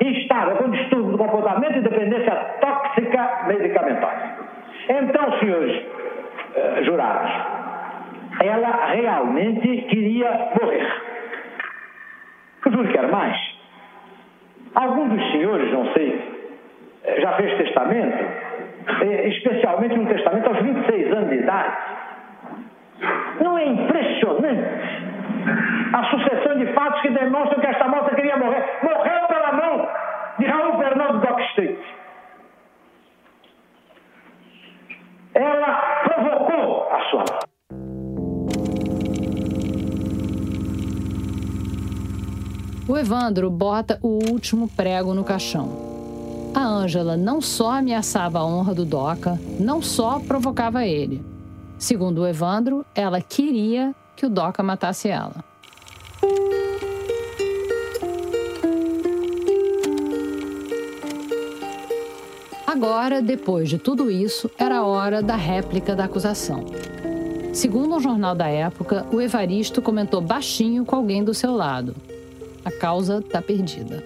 instável com distúrbio do comportamento e dependência tóxica medicamentosa. Então, senhores uh, jurados, ela realmente queria morrer. Júri quer mais. Algum dos senhores, não sei, eh, já fez testamento, eh, especialmente um testamento aos 26 anos de idade. Não é impressionante a sucessão de fatos que demonstram que esta moça queria morrer? Morreu pela mão de Raul Fernando Doc. Ela provocou a sua. O Evandro bota o último prego no caixão. a Ângela não só ameaçava a honra do Doca, não só provocava ele. Segundo o Evandro, ela queria que o Doca matasse ela. Agora, depois de tudo isso, era hora da réplica da acusação. Segundo um jornal da época, o Evaristo comentou baixinho com alguém do seu lado: A causa está perdida.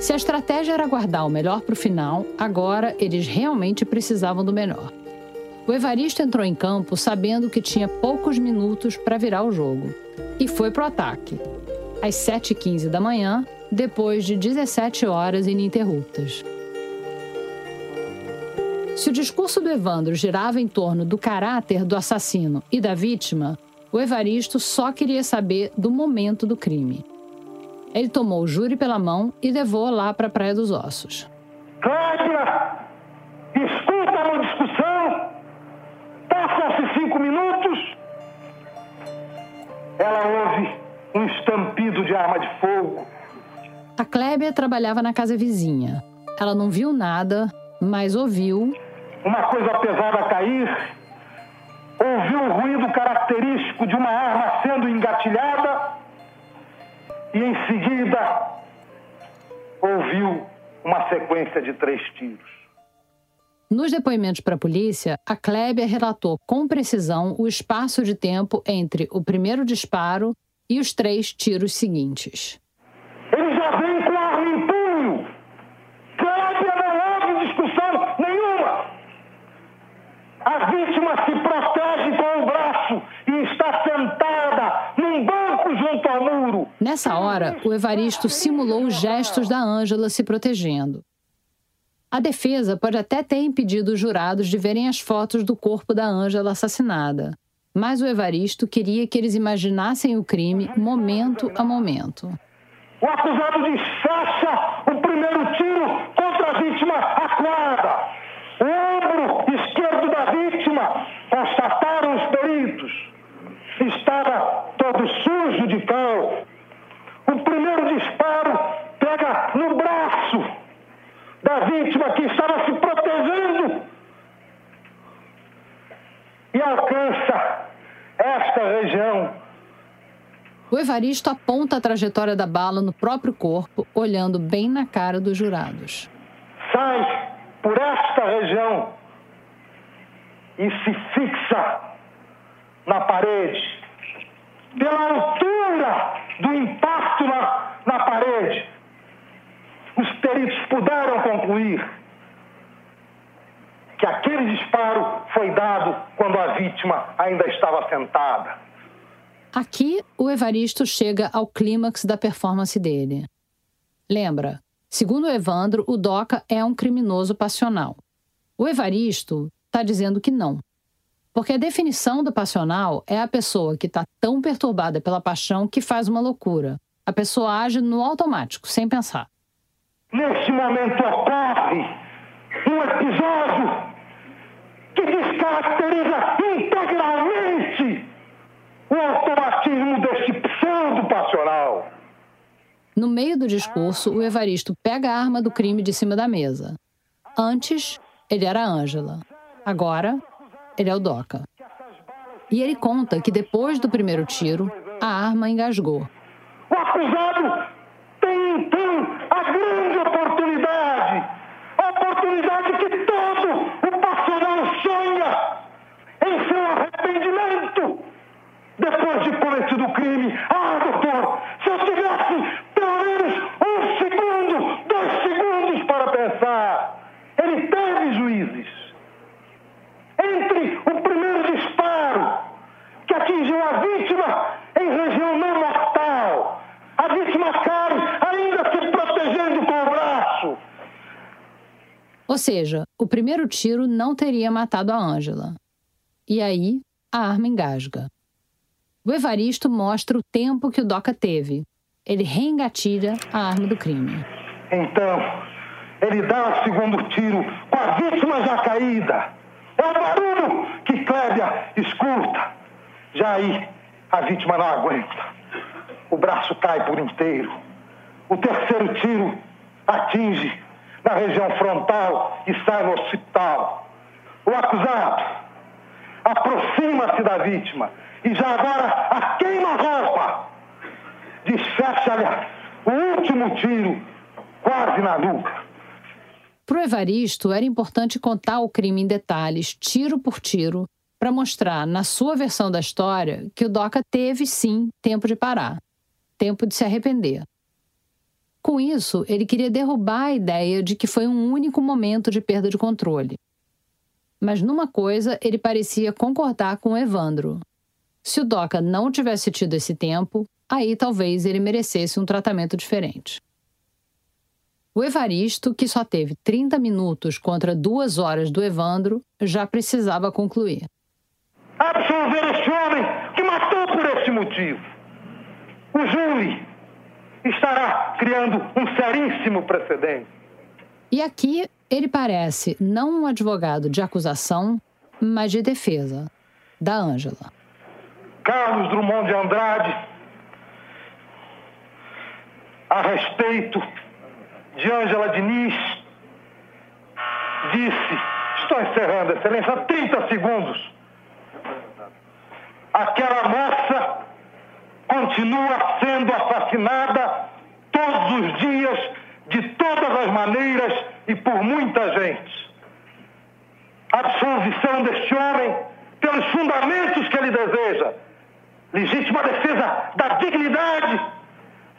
Se a estratégia era guardar o melhor para o final, agora eles realmente precisavam do melhor. O Evaristo entrou em campo sabendo que tinha poucos minutos para virar o jogo e foi para o ataque. Às 7h15 da manhã, depois de 17 horas ininterruptas. Se o discurso do Evandro girava em torno do caráter do assassino e da vítima, o Evaristo só queria saber do momento do crime. Ele tomou o júri pela mão e levou lá para a Praia dos Ossos. Cláudia, escuta uma discussão. Passam-se cinco minutos. Ela ouve um estampido de arma de fogo. A Clébia trabalhava na casa vizinha. Ela não viu nada, mas ouviu uma coisa pesada cair, ouviu o ruído característico de uma arma sendo engatilhada e em seguida ouviu uma sequência de três tiros. Nos depoimentos para a polícia, a Klebia relatou com precisão o espaço de tempo entre o primeiro disparo e os três tiros seguintes. Ele já vem com a arma em punho. Klebia não houve discussão nenhuma. A vítima se protege com o braço e está sentada num banco junto ao muro. Nessa hora, o Evaristo simulou os gestos da Ângela se protegendo. A defesa pode até ter impedido os jurados de verem as fotos do corpo da Ângela assassinada, mas o Evaristo queria que eles imaginassem o crime momento a momento. O acusado desfecha o primeiro tiro contra a vítima acuada. O ombro esquerdo da vítima, constataram os peritos, estava todo sujo de cal. O primeiro disparo pega no braço da vítima que estava se protegendo e alcança esta região. O Evaristo aponta a trajetória da bala no próprio corpo, olhando bem na cara dos jurados. Sai por esta região e se fixa na parede. Pela altura do impacto na, na parede, peritos puderam concluir que aquele disparo foi dado quando a vítima ainda estava sentada. Aqui, o Evaristo chega ao clímax da performance dele. Lembra, segundo o Evandro, o Doca é um criminoso passional. O Evaristo está dizendo que não. Porque a definição do passional é a pessoa que está tão perturbada pela paixão que faz uma loucura. A pessoa age no automático, sem pensar. Neste momento ocorre um episódio que descaracteriza integralmente o automatismo deste pseudo-passional. No meio do discurso, o Evaristo pega a arma do crime de cima da mesa. Antes, ele era Ângela. Agora, ele é o Doca. E ele conta que depois do primeiro tiro, a arma engasgou. O acusado tem então grande oportunidade, a oportunidade que todo o passional sonha em seu arrependimento depois de cometido o crime. Ah, doutor, se eu tivesse pelo menos um segundo, dois segundos para pensar, ele teve juízes. Entre o primeiro disparo, que atingiu a vítima em região não mortal, a vítima cai ainda se protegendo com o braço. Ou seja, o primeiro tiro não teria matado a Ângela. E aí, a arma engasga. O Evaristo mostra o tempo que o Doca teve. Ele reengatilha a arma do crime. Então, ele dá o segundo tiro com a vítima já caída. É o barulho que Clébia escuta. Já aí, a vítima não aguenta. O braço cai por inteiro. O terceiro tiro atinge na região frontal e sai no hospital. O acusado aproxima-se da vítima e já agora a queima-roupa desfecha-lhe o último tiro quase na nuca. Para o Evaristo, era importante contar o crime em detalhes, tiro por tiro, para mostrar, na sua versão da história, que o Doca teve sim tempo de parar, tempo de se arrepender. Com isso, ele queria derrubar a ideia de que foi um único momento de perda de controle. Mas numa coisa, ele parecia concordar com Evandro. Se o Doca não tivesse tido esse tempo, aí talvez ele merecesse um tratamento diferente. O Evaristo, que só teve 30 minutos contra duas horas do Evandro, já precisava concluir. Absolver este homem que matou por este motivo. O júri estará criando um seríssimo precedente. E aqui ele parece não um advogado de acusação, mas de defesa, da Ângela. Carlos Drummond de Andrade, a respeito de Ângela Diniz, disse: Estou encerrando, Excelência, 30 segundos. Aquela moça continua sendo assassinada todos os dias, de todas as maneiras e por muita gente. A absolvição deste homem, pelos fundamentos que ele deseja, legítima defesa da dignidade,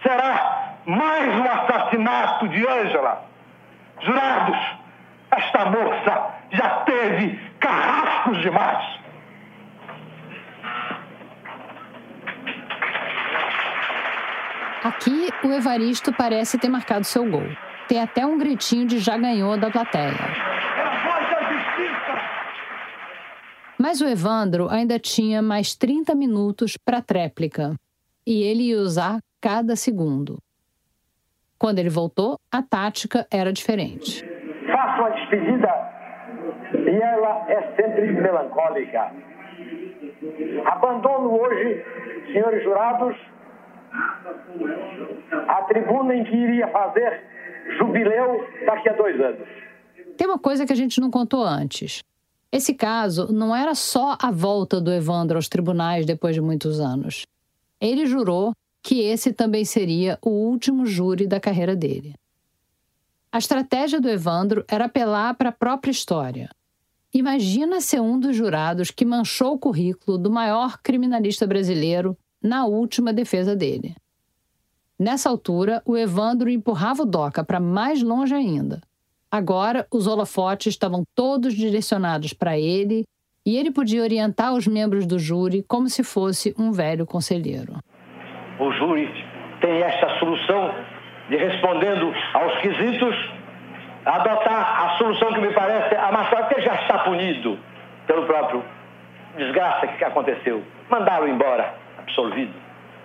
será mais um assassinato de Ângela. Jurados, esta moça já teve carrascos demais. Aqui, o Evaristo parece ter marcado seu gol. Tem até um gritinho de já ganhou da plateia. Mas o Evandro ainda tinha mais 30 minutos para a tréplica. E ele ia usar cada segundo. Quando ele voltou, a tática era diferente. Faço a despedida e ela é sempre melancólica. Abandono hoje, senhores jurados, a tribuna em que iria fazer jubileu daqui a dois anos. Tem uma coisa que a gente não contou antes. Esse caso não era só a volta do Evandro aos tribunais depois de muitos anos. Ele jurou que esse também seria o último júri da carreira dele. A estratégia do Evandro era apelar para a própria história. Imagina ser um dos jurados que manchou o currículo do maior criminalista brasileiro na última defesa dele. Nessa altura, o Evandro empurrava o Doca para mais longe ainda. Agora, os holofotes estavam todos direcionados para ele e ele podia orientar os membros do júri como se fosse um velho conselheiro. O júri tem esta solução de, respondendo aos quesitos, adotar a solução que me parece a mais fácil, porque já está punido pelo próprio desgraça que aconteceu. Mandá-lo embora absolvido.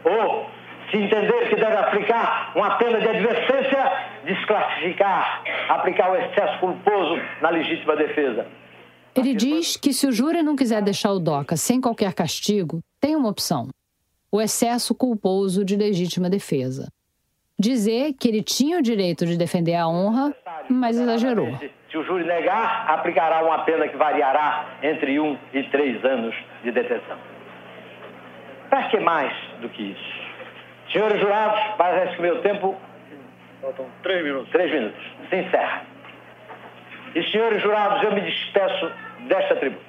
Ou, se entender que deve aplicar uma pena de advertência, desclassificar, aplicar o excesso culposo na legítima defesa. Ele diz que se o júri não quiser deixar o DOCA sem qualquer castigo, tem uma opção: o excesso culposo de legítima defesa. Dizer que ele tinha o direito de defender a honra, mas exagerou. Se o júri negar, aplicará uma pena que variará entre um e três anos de detenção. Para que mais do que isso? Senhores jurados, parece que meu tempo. Faltam três minutos. Três minutos. Se encerra. E, senhores jurados, eu me despeço desta tribuna.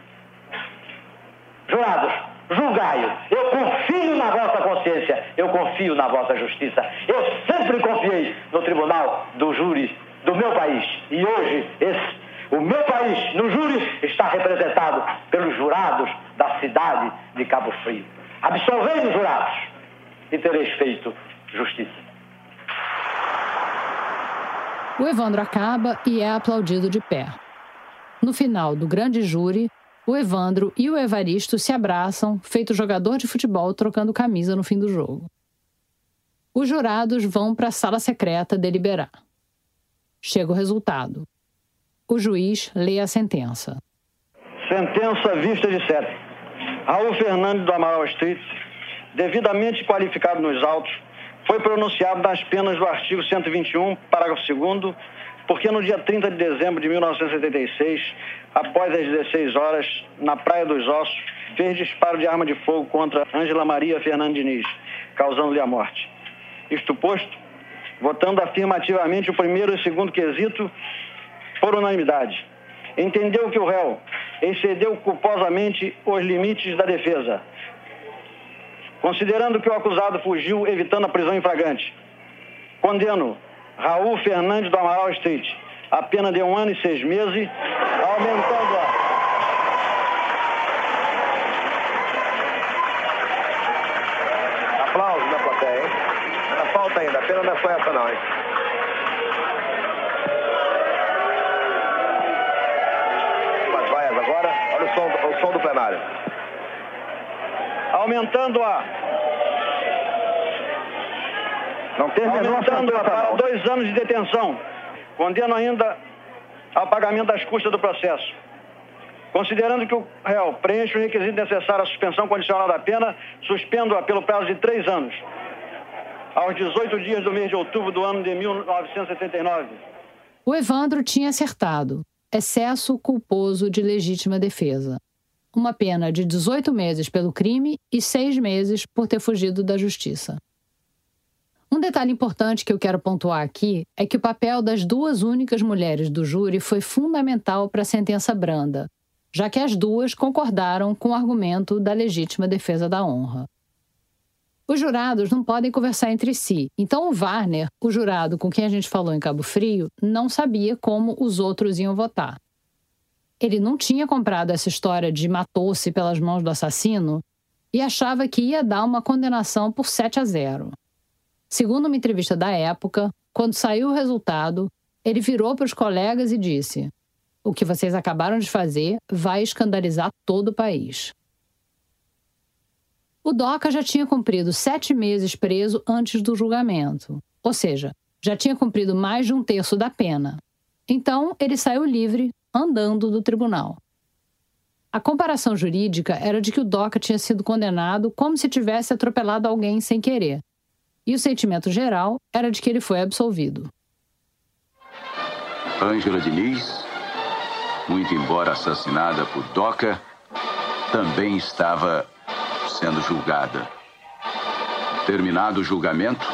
Jurados, julgai-o. Eu confio na vossa consciência. Eu confio na vossa justiça. Eu sempre confiei no tribunal do júri do meu país. E hoje, esse, o meu país, no júri, está representado pelos jurados da cidade de Cabo Frio. Absolvei os jurados e tereis feito justiça. O Evandro acaba e é aplaudido de pé. No final do grande júri, o Evandro e o Evaristo se abraçam, feito jogador de futebol trocando camisa no fim do jogo. Os jurados vão para a sala secreta deliberar. Chega o resultado. O juiz lê a sentença. Sentença vista de sete. Raul Fernandes do Amaral Street, devidamente qualificado nos autos, foi pronunciado nas penas do artigo 121, parágrafo 2 porque no dia 30 de dezembro de 1976, após as 16 horas, na Praia dos Ossos, fez disparo de arma de fogo contra Ângela Maria Fernando Diniz, causando-lhe a morte. Isto posto, votando afirmativamente o primeiro e segundo quesito por unanimidade. Entendeu que o réu excedeu culposamente os limites da defesa, considerando que o acusado fugiu evitando a prisão em flagrante. Condeno Raul Fernandes do Amaral Street a pena de um ano e seis meses, aumentando a. Aumentando a não tem aumentando para dois anos de detenção. Condeno ainda ao pagamento das custas do processo. Considerando que o réu preenche o requisito necessário à suspensão condicional da pena, suspendo-a pelo prazo de três anos, aos 18 dias do mês de outubro do ano de 1979. O Evandro tinha acertado. Excesso culposo de legítima defesa. Uma pena de 18 meses pelo crime e seis meses por ter fugido da justiça. Um detalhe importante que eu quero pontuar aqui é que o papel das duas únicas mulheres do júri foi fundamental para a sentença branda, já que as duas concordaram com o argumento da legítima defesa da honra. Os jurados não podem conversar entre si, então o Warner, o jurado com quem a gente falou em Cabo Frio, não sabia como os outros iam votar. Ele não tinha comprado essa história de matou-se pelas mãos do assassino e achava que ia dar uma condenação por 7 a 0. Segundo uma entrevista da época, quando saiu o resultado, ele virou para os colegas e disse: O que vocês acabaram de fazer vai escandalizar todo o país. O Doca já tinha cumprido sete meses preso antes do julgamento, ou seja, já tinha cumprido mais de um terço da pena. Então, ele saiu livre, andando do tribunal. A comparação jurídica era de que o Doca tinha sido condenado como se tivesse atropelado alguém sem querer, e o sentimento geral era de que ele foi absolvido. Ângela Diniz, muito embora assassinada por Doca, também estava sendo julgada. Terminado o julgamento,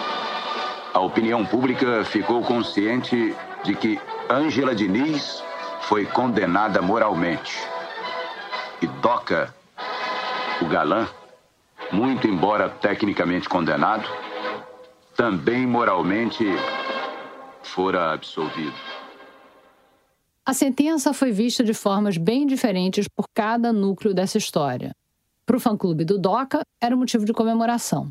a opinião pública ficou consciente de que Ângela Diniz foi condenada moralmente. E Doca, o galã, muito embora tecnicamente condenado, também moralmente fora absolvido. A sentença foi vista de formas bem diferentes por cada núcleo dessa história. Para o fã-clube do DOCA, era motivo de comemoração.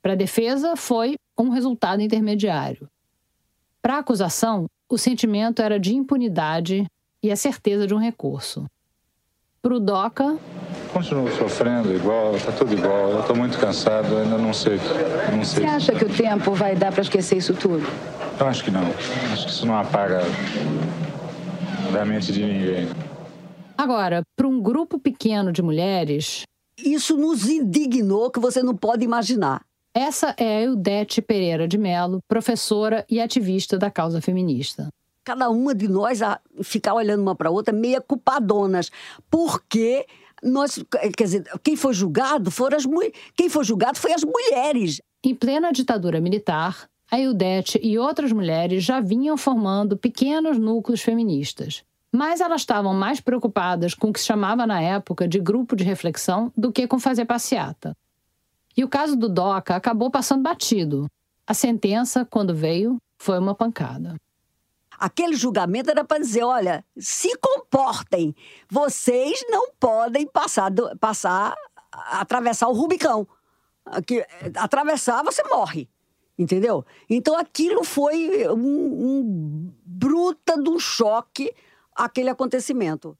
Para a defesa, foi um resultado intermediário. Para a acusação, o sentimento era de impunidade e a certeza de um recurso. Para o DOCA, Continuo sofrendo igual, tá tudo igual. Eu tô muito cansado, ainda não sei. Não sei. Você acha que o tempo vai dar para esquecer isso tudo? Eu acho que não. Acho que isso não apaga da mente de ninguém. Agora, para um grupo pequeno de mulheres. Isso nos indignou que você não pode imaginar. Essa é a Eudete Pereira de Mello, professora e ativista da causa feminista cada uma de nós a ficar olhando uma para outra meia culpadonas, porque nós, quer dizer, quem foi julgado foram as quem foi julgado foi as mulheres. Em plena ditadura militar, a Ildete e outras mulheres já vinham formando pequenos núcleos feministas. Mas elas estavam mais preocupadas com o que se chamava na época de grupo de reflexão do que com fazer passeata. E o caso do DOCA acabou passando batido. A sentença, quando veio, foi uma pancada. Aquele julgamento era para dizer: olha, se comportem, vocês não podem passar, passar atravessar o Rubicão. Que, atravessar, você morre. Entendeu? Então aquilo foi um, um bruta do choque, aquele acontecimento.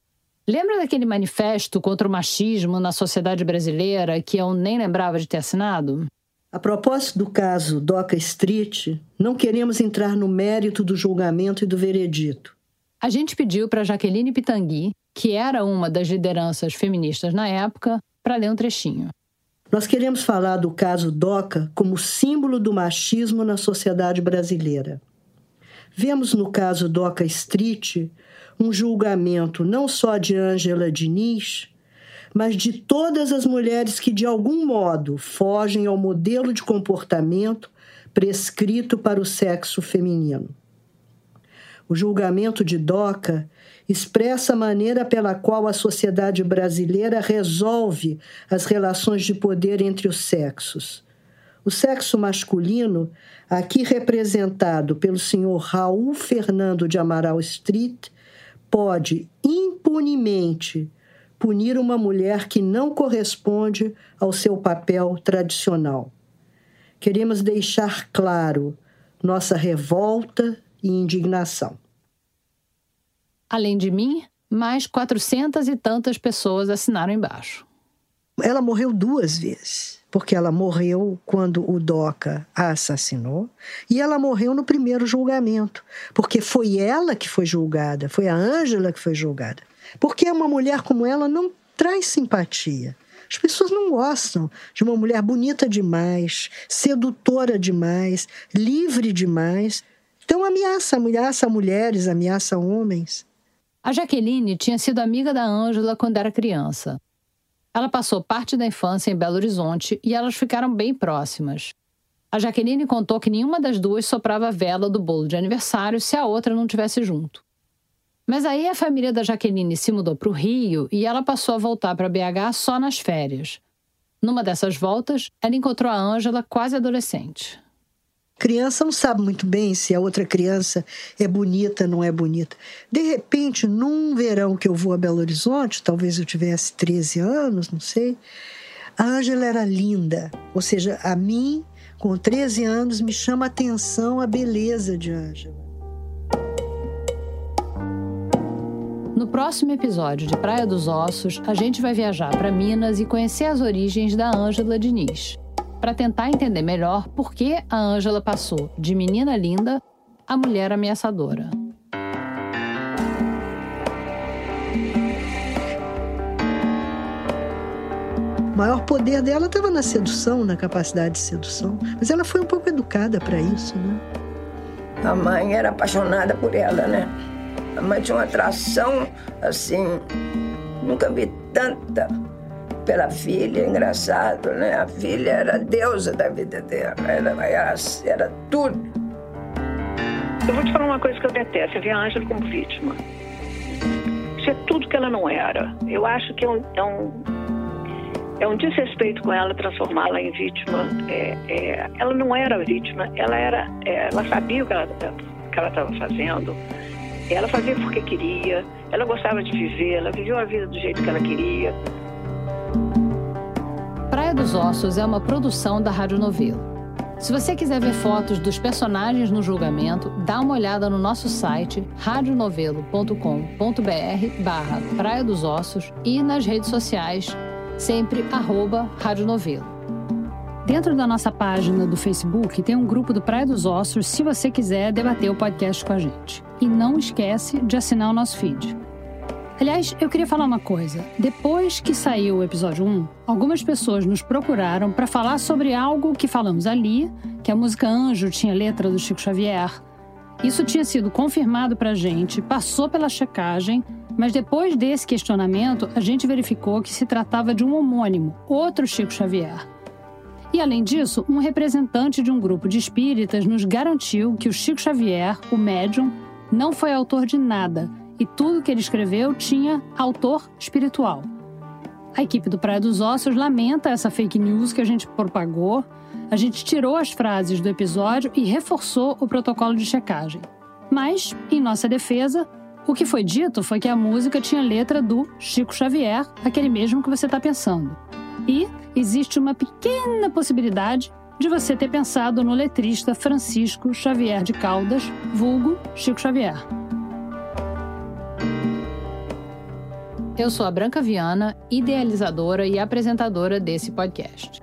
Lembra daquele manifesto contra o machismo na sociedade brasileira que eu nem lembrava de ter assinado? A propósito do caso Doca Street, não queremos entrar no mérito do julgamento e do veredito. A gente pediu para Jaqueline Pitangui, que era uma das lideranças feministas na época, para ler um trechinho. Nós queremos falar do caso Doca como símbolo do machismo na sociedade brasileira. Vemos no caso Doca Street um julgamento não só de Ângela Diniz, mas de todas as mulheres que de algum modo fogem ao modelo de comportamento prescrito para o sexo feminino. O julgamento de Doca expressa a maneira pela qual a sociedade brasileira resolve as relações de poder entre os sexos. O sexo masculino, aqui representado pelo senhor Raul Fernando de Amaral Street, pode impunemente punir uma mulher que não corresponde ao seu papel tradicional. Queremos deixar claro nossa revolta e indignação. Além de mim, mais quatrocentas e tantas pessoas assinaram embaixo. Ela morreu duas vezes, porque ela morreu quando o Doca a assassinou e ela morreu no primeiro julgamento, porque foi ela que foi julgada, foi a Ângela que foi julgada. Porque uma mulher como ela não traz simpatia. As pessoas não gostam de uma mulher bonita demais, sedutora demais, livre demais. Então ameaça, ameaça mulheres, ameaça homens. A Jaqueline tinha sido amiga da Ângela quando era criança. Ela passou parte da infância em Belo Horizonte e elas ficaram bem próximas. A Jaqueline contou que nenhuma das duas soprava a vela do bolo de aniversário se a outra não tivesse junto. Mas aí a família da Jaqueline se mudou para o Rio e ela passou a voltar para BH só nas férias. Numa dessas voltas, ela encontrou a Ângela quase adolescente. Criança não sabe muito bem se a outra criança é bonita, não é bonita. De repente, num verão que eu vou a Belo Horizonte, talvez eu tivesse 13 anos, não sei, a Ângela era linda. Ou seja, a mim, com 13 anos, me chama a atenção a beleza de Ângela. No próximo episódio de Praia dos Ossos, a gente vai viajar para Minas e conhecer as origens da Ângela Diniz para tentar entender melhor por que a Ângela passou de menina linda a mulher ameaçadora. O maior poder dela estava na sedução, na capacidade de sedução. Mas ela foi um pouco educada para isso, né? A mãe era apaixonada por ela, né? A mãe tinha uma atração, assim, nunca vi tanta pela filha, engraçado, né? A filha era a deusa da vida dela, ela era, era tudo. Eu vou te falar uma coisa que eu detesto, eu vi a Ângela como vítima. Isso é tudo que ela não era. Eu acho que é um, é um, é um desrespeito com ela transformá-la em vítima. É, é, ela não era vítima, ela era, é, ela sabia o que ela estava fazendo. Ela fazia porque queria, ela gostava de viver, ela viveu a vida do jeito que ela queria. Praia dos Ossos é uma produção da Rádio Novelo. Se você quiser ver fotos dos personagens no julgamento, dá uma olhada no nosso site radionovelo.com.br barra Praia dos Ossos e nas redes sociais, sempre arroba. Dentro da nossa página do Facebook tem um grupo do Praia dos Ossos se você quiser debater o podcast com a gente. E não esquece de assinar o nosso feed. Aliás, eu queria falar uma coisa. Depois que saiu o episódio 1, algumas pessoas nos procuraram para falar sobre algo que falamos ali, que a música Anjo tinha letra do Chico Xavier. Isso tinha sido confirmado para a gente, passou pela checagem, mas depois desse questionamento, a gente verificou que se tratava de um homônimo, outro Chico Xavier. E além disso, um representante de um grupo de espíritas nos garantiu que o Chico Xavier, o médium, não foi autor de nada e tudo que ele escreveu tinha autor espiritual. A equipe do Praia dos Ossos lamenta essa fake news que a gente propagou. A gente tirou as frases do episódio e reforçou o protocolo de checagem. Mas, em nossa defesa, o que foi dito foi que a música tinha letra do Chico Xavier, aquele mesmo que você está pensando. E existe uma pequena possibilidade de você ter pensado no letrista Francisco Xavier de Caldas, vulgo Chico Xavier. Eu sou a Branca Viana, idealizadora e apresentadora desse podcast.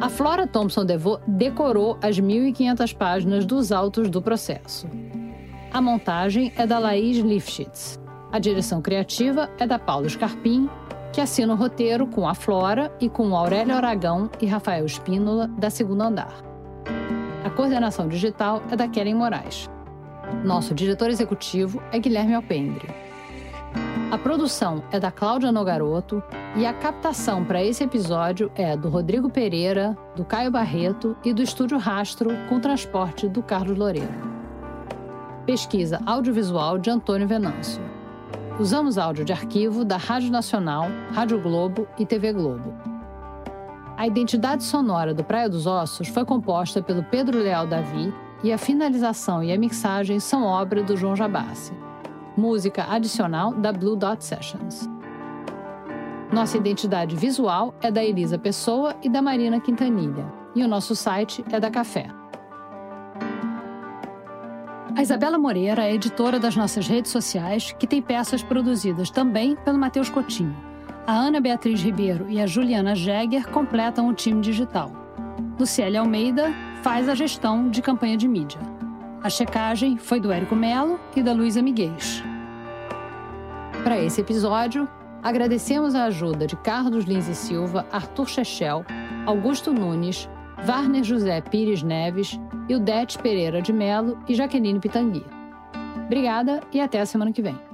A Flora Thompson DeVoe decorou as 1.500 páginas dos autos do processo. A montagem é da Laís Lifshitz. A direção criativa é da Paulo Scarpim que assina o roteiro com a Flora e com Aurélio Aragão e Rafael Espínola, da Segunda Andar. A coordenação digital é da Kellen Moraes. Nosso diretor executivo é Guilherme Alpendre. A produção é da Cláudia Nogaroto e a captação para esse episódio é do Rodrigo Pereira, do Caio Barreto e do Estúdio Rastro com transporte do Carlos Loureiro. Pesquisa audiovisual de Antônio Venâncio. Usamos áudio de arquivo da Rádio Nacional, Rádio Globo e TV Globo. A identidade sonora do Praia dos Ossos foi composta pelo Pedro Leal Davi e a finalização e a mixagem são obra do João Jabassi música adicional da Blue Dot Sessions. Nossa identidade visual é da Elisa Pessoa e da Marina Quintanilha, e o nosso site é da Café. A Isabela Moreira é editora das nossas redes sociais, que tem peças produzidas também pelo Matheus Coutinho. A Ana Beatriz Ribeiro e a Juliana Jäger completam o time digital. Luciele Almeida faz a gestão de campanha de mídia. A checagem foi do Érico Melo e da Luísa Miguel. Para esse episódio, agradecemos a ajuda de Carlos Lins e Silva, Arthur Chechel, Augusto Nunes, Warner José Pires Neves, Ildete Pereira de Melo e Jaqueline Pitangui. Obrigada e até a semana que vem.